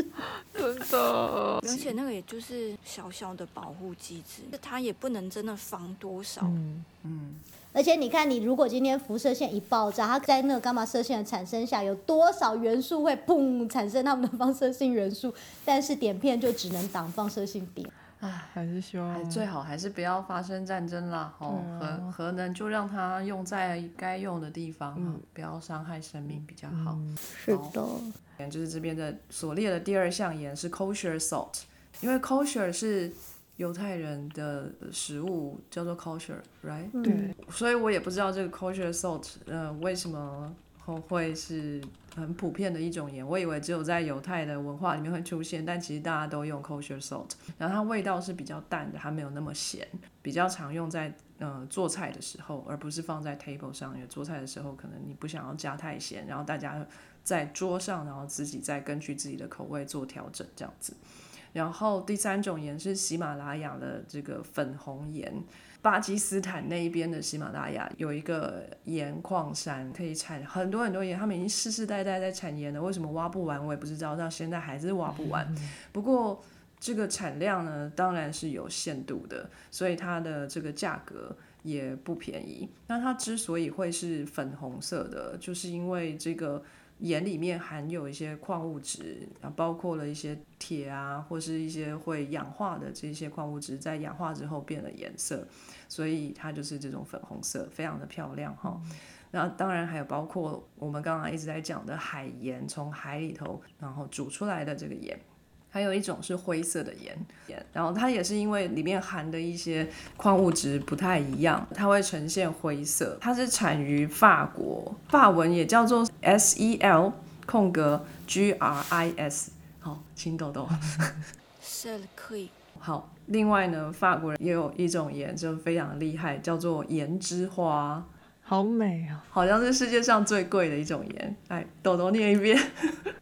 S2: 真的，
S6: 而且那个也就是小小的保护机制，它也不能真的防多少。
S3: 嗯嗯。而且你看，你如果今天辐射线一爆炸，它在那个伽马射线的产生下，有多少元素会砰产生它们的放射性元素？但是碘片就只能挡放射性碘。
S2: 唉，还是希望
S1: 最好还是不要发生战争啦。哦，核核能就让它用在该用的地方，不要伤害生命比较好。
S3: 是的，
S1: 就是这边的所列的第二项盐是 kosher salt，因为 kosher 是。犹太人的食物叫做 kosher，right？
S2: 对，
S1: 所以我也不知道这个 kosher salt，呃，为什么会是很普遍的一种盐。我以为只有在犹太的文化里面会出现，但其实大家都用 kosher salt。然后它味道是比较淡的，它没有那么咸，比较常用在呃做菜的时候，而不是放在 table 上。因为做菜的时候可能你不想要加太咸，然后大家在桌上，然后自己再根据自己的口味做调整这样子。然后第三种盐是喜马拉雅的这个粉红盐。巴基斯坦那一边的喜马拉雅有一个盐矿山，可以产很多很多盐。他们已经世世代代在产盐了，为什么挖不完我也不知道，到现在还是挖不完。不过这个产量呢，当然是有限度的，所以它的这个价格也不便宜。那它之所以会是粉红色的，就是因为这个。盐里面含有一些矿物质，啊，包括了一些铁啊，或是一些会氧化的这些矿物质，在氧化之后变了颜色，所以它就是这种粉红色，非常的漂亮哈。那当然还有包括我们刚刚一直在讲的海盐，从海里头然后煮出来的这个盐。还有一种是灰色的盐，盐然后它也是因为里面含的一些矿物质不太一样，它会呈现灰色。它是产于法国，法文也叫做 S E L 空格 G R I S。好，青豆豆。
S6: 是可以。
S1: 好，另外呢，法国人也有一种盐，就非常厉害，叫做盐之花。
S2: 好美啊！
S1: 好像是世界上最贵的一种盐。哎，豆豆念一遍。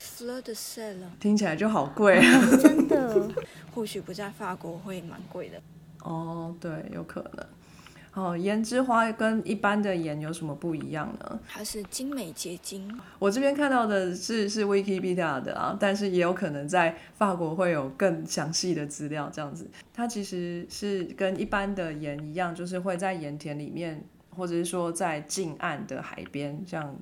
S6: Fleur de sel。
S1: 听起来就好贵。
S3: 啊真的。
S6: 或许不在法国会蛮贵的。
S1: 哦，对，有可能。哦，盐之花跟一般的盐有什么不一样呢？
S6: 它是精美结晶。
S1: 我这边看到的是是 Wikipedia 的啊，但是也有可能在法国会有更详细的资料。这样子，它其实是跟一般的盐一样，就是会在盐田里面。或者是说在近岸的海边，像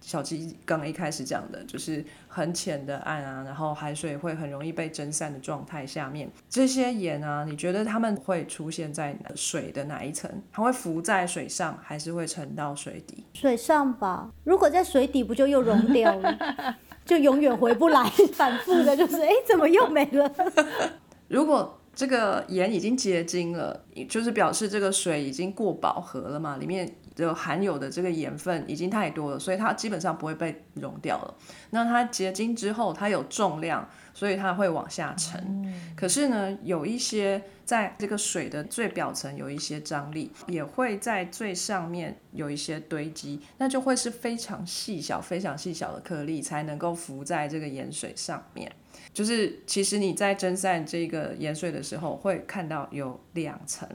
S1: 小鸡刚刚一开始讲的，就是很浅的岸啊，然后海水会很容易被蒸散的状态下面，这些盐啊，你觉得它们会出现在水的哪一层？它会浮在水上，还是会沉到水底？
S3: 水上吧。如果在水底，不就又溶掉了，就永远回不来，反复的就是，哎，怎么又没了？
S1: 如果这个盐已经结晶了，就是表示这个水已经过饱和了嘛，里面的含有的这个盐分已经太多了，所以它基本上不会被溶掉了。那它结晶之后，它有重量，所以它会往下沉。可是呢，有一些在这个水的最表层有一些张力，也会在最上面有一些堆积，那就会是非常细小、非常细小的颗粒才能够浮在这个盐水上面。就是其实你在蒸散这个盐水的时候，会看到有两层，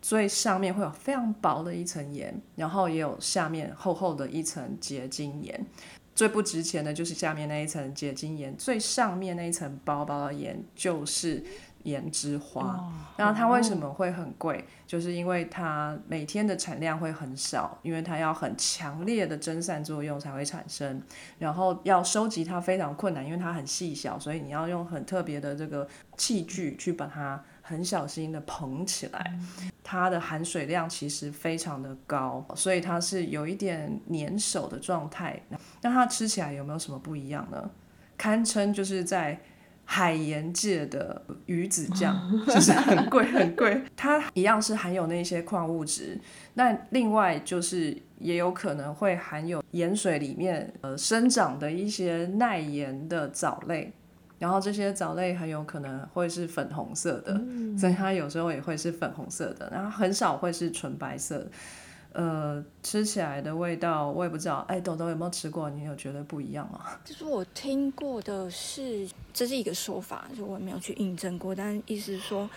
S1: 最上面会有非常薄的一层盐，然后也有下面厚厚的一层结晶盐。最不值钱的就是下面那一层结晶盐，最上面那一层薄薄的盐就是。盐之花，然后它为什么会很贵？就是因为它每天的产量会很少，因为它要很强烈的蒸散作用才会产生，然后要收集它非常困难，因为它很细小，所以你要用很特别的这个器具去把它很小心的捧起来。它的含水量其实非常的高，所以它是有一点粘手的状态。那它吃起来有没有什么不一样呢？堪称就是在。海盐界的鱼子酱 就是很贵很贵，它一样是含有那些矿物质，那另外就是也有可能会含有盐水里面呃生长的一些耐盐的藻类，然后这些藻类很有可能会是粉红色的，所以它有时候也会是粉红色的，然后很少会是纯白色。呃，吃起来的味道我也不知道。哎，豆豆有没有吃过？你有觉得不一样吗？
S6: 就是我听过的是，这是一个说法，就我没有去印证过。但意思是说，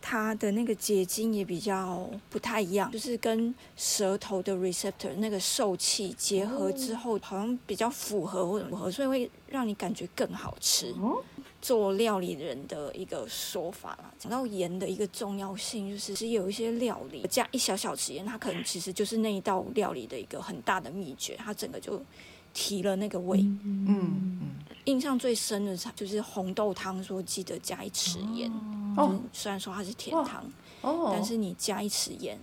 S6: 它的那个结晶也比较不太一样，就是跟舌头的 receptor 那个受气结合之后，好像比较符合或者符合，所以会让你感觉更好吃。做料理人的一个说法啦，讲到盐的一个重要性，就是其实有一些料理加一小小匙盐，它可能其实就是那一道料理的一个很大的秘诀，它整个就提了那个味。嗯嗯。印象最深的就是红豆汤，说记得加一匙盐。哦。虽然说它是甜汤，哦，但是你加一匙盐。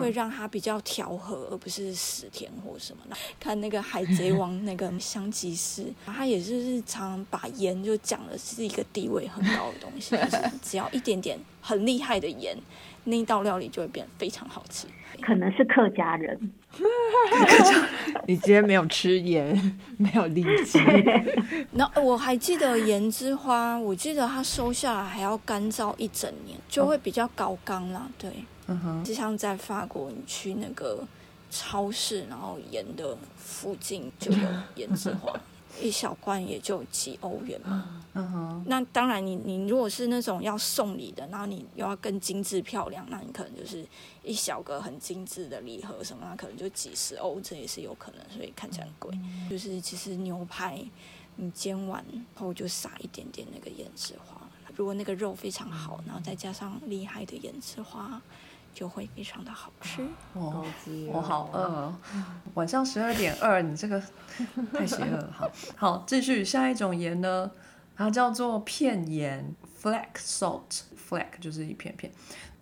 S6: 会让它比较调和，而不是死甜或什么的。看那个海贼王那个香吉士，他也是常常把盐就讲的是一个地位很高的东西，就是只要一点点很厉害的盐，那一道料理就会变得非常好吃。
S5: 可能是客家人，
S2: 你今天没有吃盐，没有力气。
S6: 那我还记得盐之花，我记得它收下来还要干燥一整年，就会比较高刚啦。对，
S1: 嗯哼，
S6: 就像在法国，你去那个超市，然后盐的附近就有盐之花，一小罐也就几欧元嘛。
S1: 嗯哼，
S6: 那当然你，你如果是那种要送礼的，然后你又要更精致漂亮，那你可能就是一小个很精致的礼盒什么，那可能就几十欧，这也是有可能，所以看起来很贵。就是其实牛排你煎完后就撒一点点那个胭脂花，如果那个肉非常好，然后再加上厉害的胭脂花，就会非常的好吃。
S1: 哦，我好饿哦，晚上十二点二，你这个 太邪恶了。好，好，继续下一种盐呢，它叫做片盐 （flake salt）。flake 就是一片片，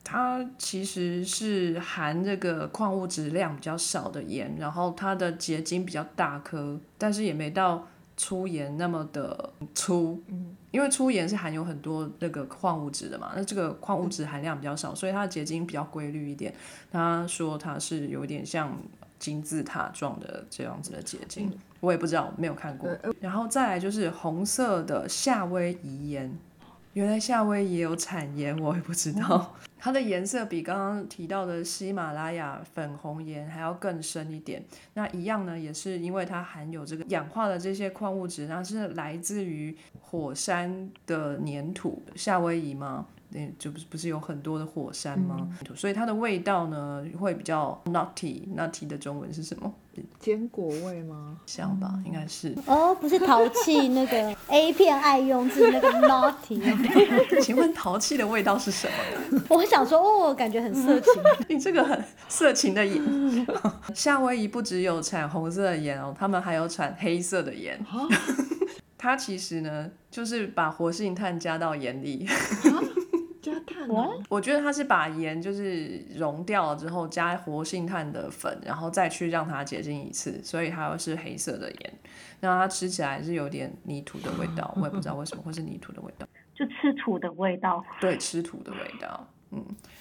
S1: 它其实是含这个矿物质量比较少的盐，然后它的结晶比较大颗，但是也没到粗盐那么的粗。因为粗盐是含有很多那个矿物质的嘛，那这个矿物质含量比较少，所以它的结晶比较规律一点。他说它是有点像金字塔状的这样子的结晶，我也不知道，没有看过。然后再来就是红色的夏威夷盐，原来夏威夷有产盐，我也不知道。它的颜色比刚刚提到的喜马拉雅粉红盐还要更深一点。那一样呢，也是因为它含有这个氧化的这些矿物质，那是来自于火山的粘土。夏威夷吗？那就不是不是有很多的火山吗？所以它的味道呢会比较 nutty。nutty 的中文是什么？
S2: 坚果味吗？
S1: 像吧，应该是。
S3: 哦，不是淘气那个 A 片爱用字那个 naughty，
S1: 请问淘气的味道是什么？
S3: 我想说哦，感觉很色情。
S1: 你这个很色情的盐。夏威夷不只有产红色的盐哦，他们还有产黑色的盐。它其实呢，就是把活性炭加到盐里。
S2: 加碳哦，
S1: 我觉得它是把盐就是溶掉了之后，加活性炭的粉，然后再去让它结晶一次，所以它是黑色的盐。那它吃起来是有点泥土的味道，我也不知道为什么会是泥土的味道。
S5: 就吃土的味道。
S1: 对，吃土的味道。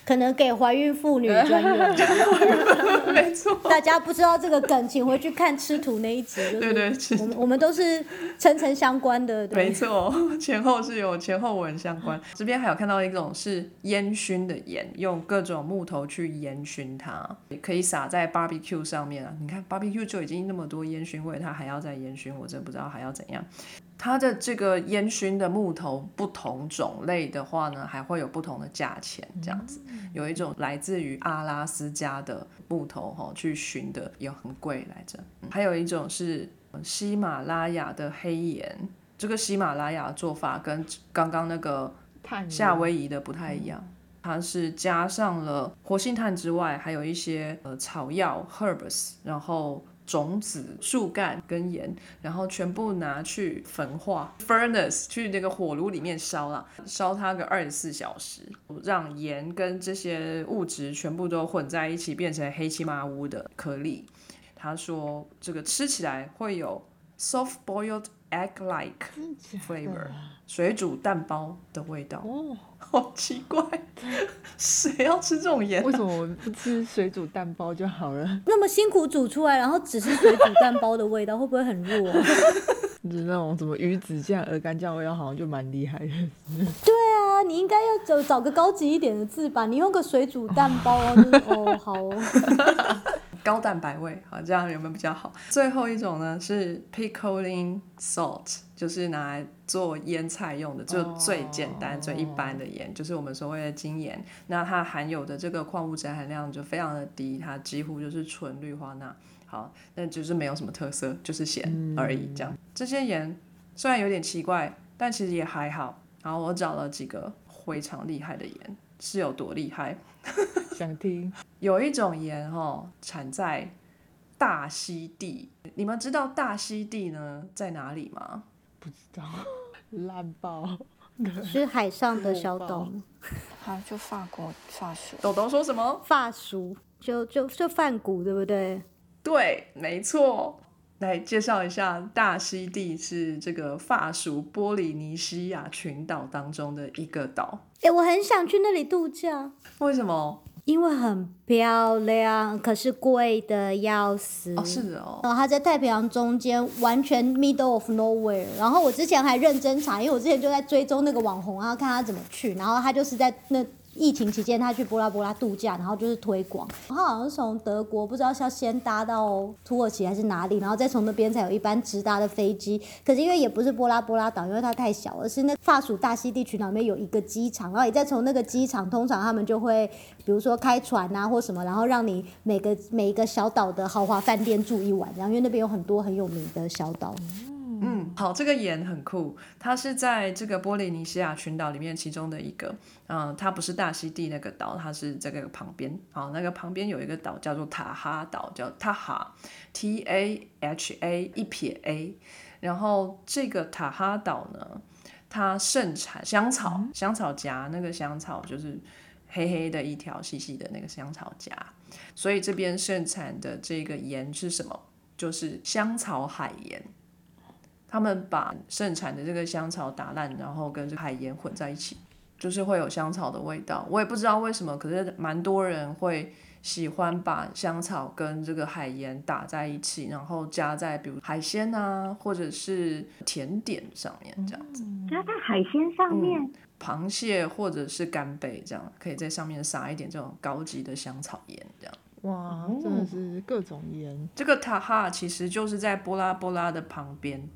S3: 可能给怀孕妇女专用。
S1: 没错。
S3: 大家不知道这个梗，请回去看吃土那一集。就是
S1: 对对，吃
S3: 我们我们都是层层相关的。对
S1: 没错，前后是有前后文相关。这边还有看到一种是烟熏的盐，用各种木头去烟熏它，也可以撒在 barbecue 上面啊。你看 barbecue 就已经那么多烟熏味，它还要再烟熏，我真不知道还要怎样。它的这个烟熏的木头不同种类的话呢，还会有不同的价钱，这样子。有一种来自于阿拉斯加的木头哈，去熏的也很贵来着。嗯还有一种是喜马拉雅的黑盐，这个喜马拉雅的做法跟刚刚那个夏威夷的不太一样，它是加上了活性炭之外，还有一些呃草药 herbs，然后种子、树干跟盐，然后全部拿去焚化 furnace 去那个火炉里面烧了，烧它个二十四小时，让盐跟这些物质全部都混在一起，变成黑漆麻乌的颗粒。他说这个吃起来会有 soft boiled egg like flavor，水煮蛋包的味道。
S2: 哦，
S1: 好奇怪，谁要吃这种盐？
S2: 为什么我不吃水煮蛋包就好了？
S3: 那么辛苦煮出来，然后只是水煮蛋包的味道，会不会很弱？
S2: 就是那种什么鱼子酱、鹅肝酱味道，好像就蛮厉害的。
S3: 对啊，你应该要找找个高级一点的字吧。你用个水煮蛋包啊，就是哦，好哦。
S1: 高蛋白味，好，这样有没有比较好？最后一种呢是 pickling salt，就是拿来做腌菜用的，就最简单、最一般的盐，就是我们所谓的精盐。那它含有的这个矿物质含量就非常的低，它几乎就是纯氯化钠。好，那就是没有什么特色，就是咸而已。这样，这些盐虽然有点奇怪，但其实也还好。然后我找了几个非常厉害的盐，是有多厉害？
S2: 想听？
S1: 有一种盐哦，产在大溪地。你们知道大溪地呢在哪里吗？
S2: 不知道，烂爆。
S3: 是海上的小岛，
S6: 好，就法国法属。
S1: 豆豆说什么？
S3: 发熟就就就梵谷，对不对？
S1: 对，没错。来介绍一下大溪地是这个法属波利尼西亚群岛当中的一个岛。
S3: 哎、我很想去那里度假，
S1: 为什么？
S3: 因为很漂亮，可是贵的要死。
S1: 哦，是的哦。
S3: 然后它在太平洋中间，完全 middle of nowhere。然后我之前还认真查，因为我之前就在追踪那个网红，然后看他怎么去。然后他就是在那疫情期间，他去波拉波拉度假，然后就是推广。他好像是从德国，不知道是要先搭到土耳其还是哪里，然后再从那边才有一班直达的飞机。可是因为也不是波拉波拉岛，因为它太小，而是那法属大溪地群岛里面有一个机场，然后你再从那个机场，通常他们就会比如说开船啊或什么，然后让你每个每一个小岛的豪华饭店住一晚，然后因为那边有很多很有名的小岛。
S1: 嗯，好，这个盐很酷，它是在这个波利尼西亚群岛里面其中的一个。嗯，它不是大溪地那个岛，它是这个旁边。好，那个旁边有一个岛叫做塔哈岛，叫塔哈，T A H A 一撇 A。然后这个塔哈岛呢，它盛产香草，香草荚，那个香草就是黑黑的一条细细的那个香草荚，所以这边盛产的这个盐是什么？就是香草海盐。他们把盛产的这个香草打烂，然后跟这个海盐混在一起，就是会有香草的味道。我也不知道为什么，可是蛮多人会喜欢把香草跟这个海盐打在一起，然后加在比如海鲜啊，或者是甜点上面这样子。
S5: 加在海鲜上面，
S1: 螃蟹或者是干贝这样，可以在上面撒一点这种高级的香草盐这样。
S2: 哇，真的是各种盐。
S1: 这个塔哈其实就是在波拉波拉的旁边，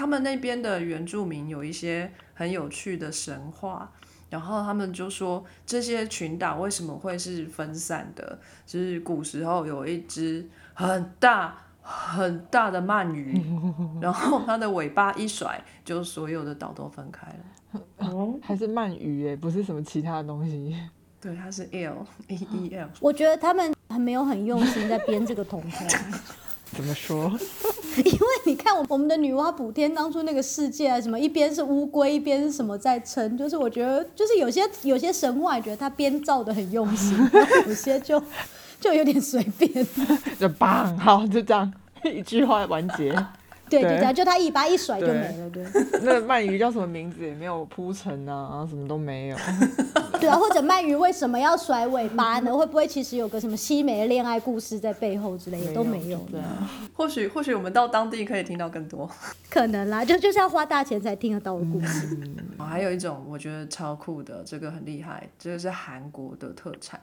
S1: 他们那边的原住民有一些很有趣的神话，然后他们就说这些群岛为什么会是分散的，就是古时候有一只很大很大的鳗鱼，然后它的尾巴一甩，就所有的岛都分开了。
S5: 哦，
S2: 还是鳗鱼哎，不是什么其他的东西。
S1: 对，它是 L E E L。
S3: 我觉得他们还没有很用心在编这个童话，
S2: 怎么说？
S3: 因为你看我我们的女娲补天当初那个世界啊，什么一边是乌龟，一边是什么在撑，就是我觉得就是有些有些神话，觉得他编造的很用心，有些就就有点随便。
S2: 就棒，好，就这样一句话完结。
S3: 对，就
S2: 对
S3: 这样，就他一把一甩就
S2: 对
S3: 没了，对。
S2: 那个鳗鱼叫什么名字也没有铺陈啊，然后什么都没有。
S3: 对啊，或者鳗鱼为什么要甩尾巴呢？会不会其实有个什么凄美的恋爱故事在背后之类的都没有
S2: 对啊，
S1: 或许或许我们到当地可以听到更多。
S3: 可能啦，就就是要花大钱才听得到的故事。
S1: 哦还有一种我觉得超酷的，这个很厉害，这个是韩国的特产。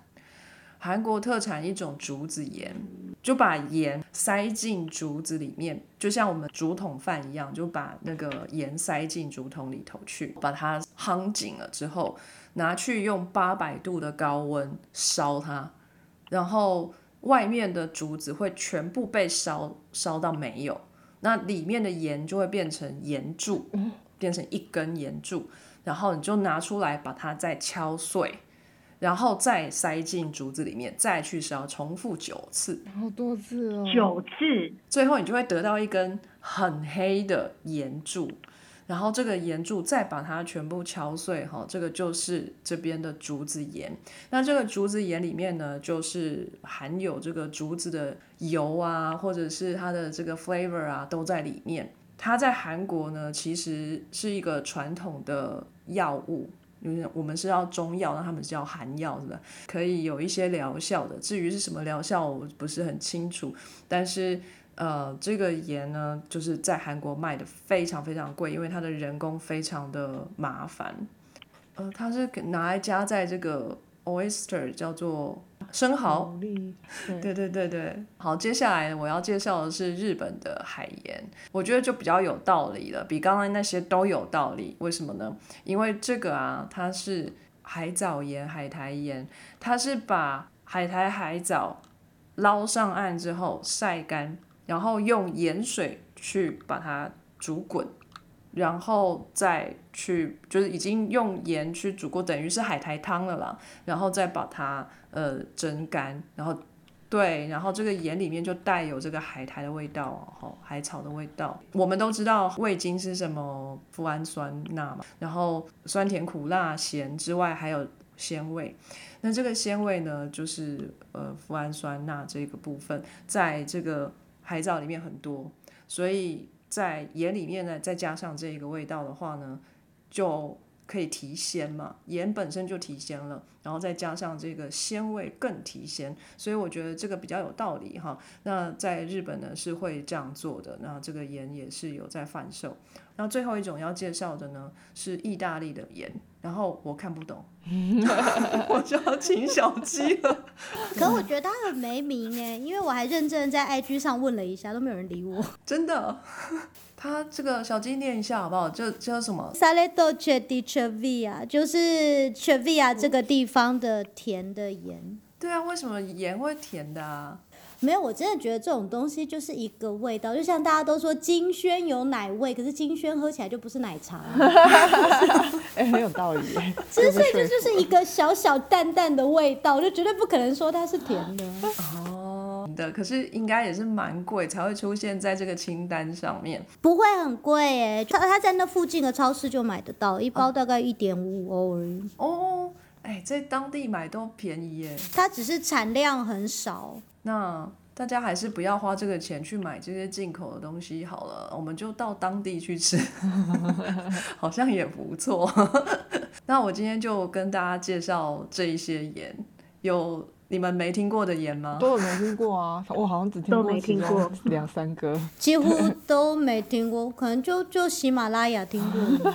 S1: 韩国特产一种竹子盐，就把盐塞进竹子里面，就像我们竹筒饭一样，就把那个盐塞进竹筒里头去，把它夯紧了之后，拿去用八百度的高温烧它，然后外面的竹子会全部被烧烧到没有，那里面的盐就会变成盐柱，变成一根盐柱，然后你就拿出来把它再敲碎，然后再塞进竹子里面，再去烧，重复九次，
S2: 好多次哦。
S5: 九次，
S1: 最后你就会得到一根很黑的盐柱。然后这个盐柱再把它全部敲碎，哈，这个就是这边的竹子盐。那这个竹子盐里面呢，就是含有这个竹子的油啊，或者是它的这个 flavor 啊，都在里面。它在韩国呢，其实是一个传统的药物，因为我们是要中药，那他们是叫韩药，是吧？可以有一些疗效的。至于是什么疗效，我不是很清楚。但是呃，这个盐呢，就是在韩国卖的非常非常贵，因为它的人工非常的麻烦。呃，它是拿来加在这个 oyster 叫做生蚝，
S2: 对
S1: 对对对对，好，接下来我要介绍的是日本的海盐，我觉得就比较有道理了，比刚才那些都有道理。为什么呢？因为这个啊，它是海藻盐、海苔盐，它是把海苔、海藻捞上岸之后晒干，然后用盐水去把它煮滚。然后再去，就是已经用盐去煮过，等于是海苔汤了啦。然后再把它呃蒸干，然后对，然后这个盐里面就带有这个海苔的味道哦，海草的味道。我们都知道味精是什么，富氨酸钠嘛，然后酸甜苦辣咸之外还有鲜味。那这个鲜味呢，就是呃富氨酸钠这个部分，在这个海藻里面很多。所以在盐里面呢，再加上这个味道的话呢，就可以提鲜嘛，盐本身就提鲜了，然后再加上这个鲜味更提鲜，所以我觉得这个比较有道理哈。那在日本呢是会这样做的，那这个盐也是有在贩售。那最后一种要介绍的呢是意大利的盐，然后我看不懂，我就要请小鸡了。
S3: 可我觉得他很没名哎，因为我还认真在 IG 上问了一下，都没有人理我。
S1: 真的，他这个小鸡念一下好不好？就叫什么
S3: s a l e d o c e di Cervia，就是 Cervia 这个地方的甜的盐。
S1: 对啊，为什么盐会甜的啊？
S3: 没有，我真的觉得这种东西就是一个味道，就像大家都说金萱有奶味，可是金萱喝起来就不是奶茶。
S2: 哎，很有道理。
S3: 所以这就是一个小小淡淡的味道，就绝对不可能说它是甜的。
S1: 哦，的，可是应该也是蛮贵才会出现在这个清单上面。
S3: 不会很贵哎，他他在那附近的超市就买得到，一包大概一点五欧而已。
S1: 哦，哎，在当地买都便宜耶。
S3: 它只是产量很少。
S1: 那大家还是不要花这个钱去买这些进口的东西好了，我们就到当地去吃，好像也不错。那我今天就跟大家介绍这一些盐，有你们没听过的盐吗？
S2: 都有没听过啊，我好像只听过其中两三个，
S3: 几乎都没听过，可能就就喜马拉雅听过。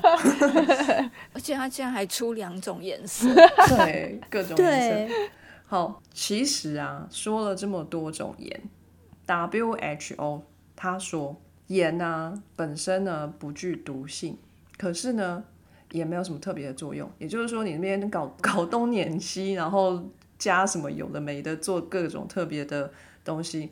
S6: 而且它竟然还出两种颜色，
S1: 对，各种颜色。好，其实啊，说了这么多种盐，WHO 他说盐呢本身呢不具毒性，可是呢也没有什么特别的作用。也就是说，你那边搞搞东碾西，然后加什么有的没的，做各种特别的东西，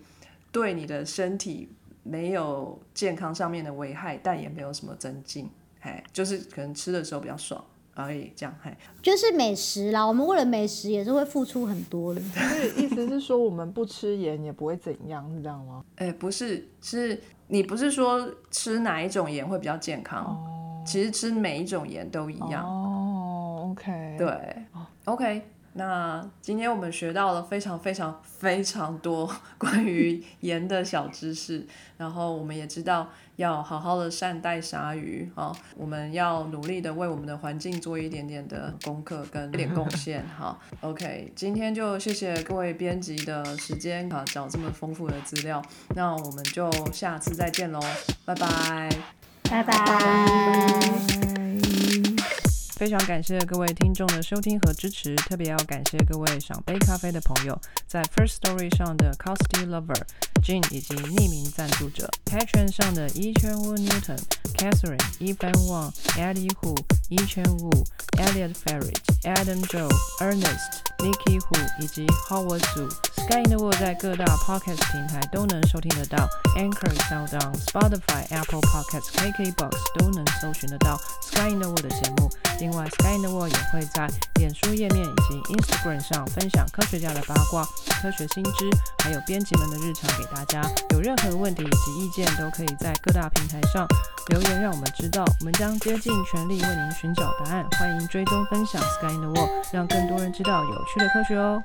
S1: 对你的身体没有健康上面的危害，但也没有什么增进，哎，就是可能吃的时候比较爽。而已这样，嘿，
S3: 就是美食啦。我们为了美食也是会付出很多的。
S2: 所以意思是说，我们不吃盐也不会怎样，是这样吗？
S1: 哎，不是，是你不是说吃哪一种盐会比较健康？哦，其实吃每一种盐都一样。
S2: 哦，OK，
S1: 对，OK。那今天我们学到了非常非常非常多关于盐的小知识，然后我们也知道要好好的善待鲨鱼啊，我们要努力的为我们的环境做一点点的功课跟点贡献哈。OK，今天就谢谢各位编辑的时间啊，找这么丰富的资料，那我们就下次再见喽，拜拜，
S5: 拜拜。
S1: 非常感谢各位听众的收听和支持，特别要感谢各位赏杯咖啡的朋友，在 First Story 上的 Costy Lover、Jean 以及匿名赞助者 Patron 上的 Yi Chen Wu Newton、Catherine、Evan Wang、Eddie Hu、Yi Chen Wu、Elliot Ferret、Adam Zhou、Ernest、Nikki Hu 以及 Howard Zhu。Sky in the World 在各大 Podcast 平台都能收听得到，Anchor、SoundOn、Spotify、Apple Podcasts、KKBox 都能搜寻得到 Sky in the World 的节目。另外，Sky in the World 也会在脸书页面以及 Instagram 上分享科学家的八卦、科学新知，还有编辑们的日常给大家。有任何问题以及意见，都可以在各大平台上留言，让我们知道。我们将竭尽全力为您寻找答案。欢迎追踪分享 Sky in the World，让更多人知道有趣的科学哦。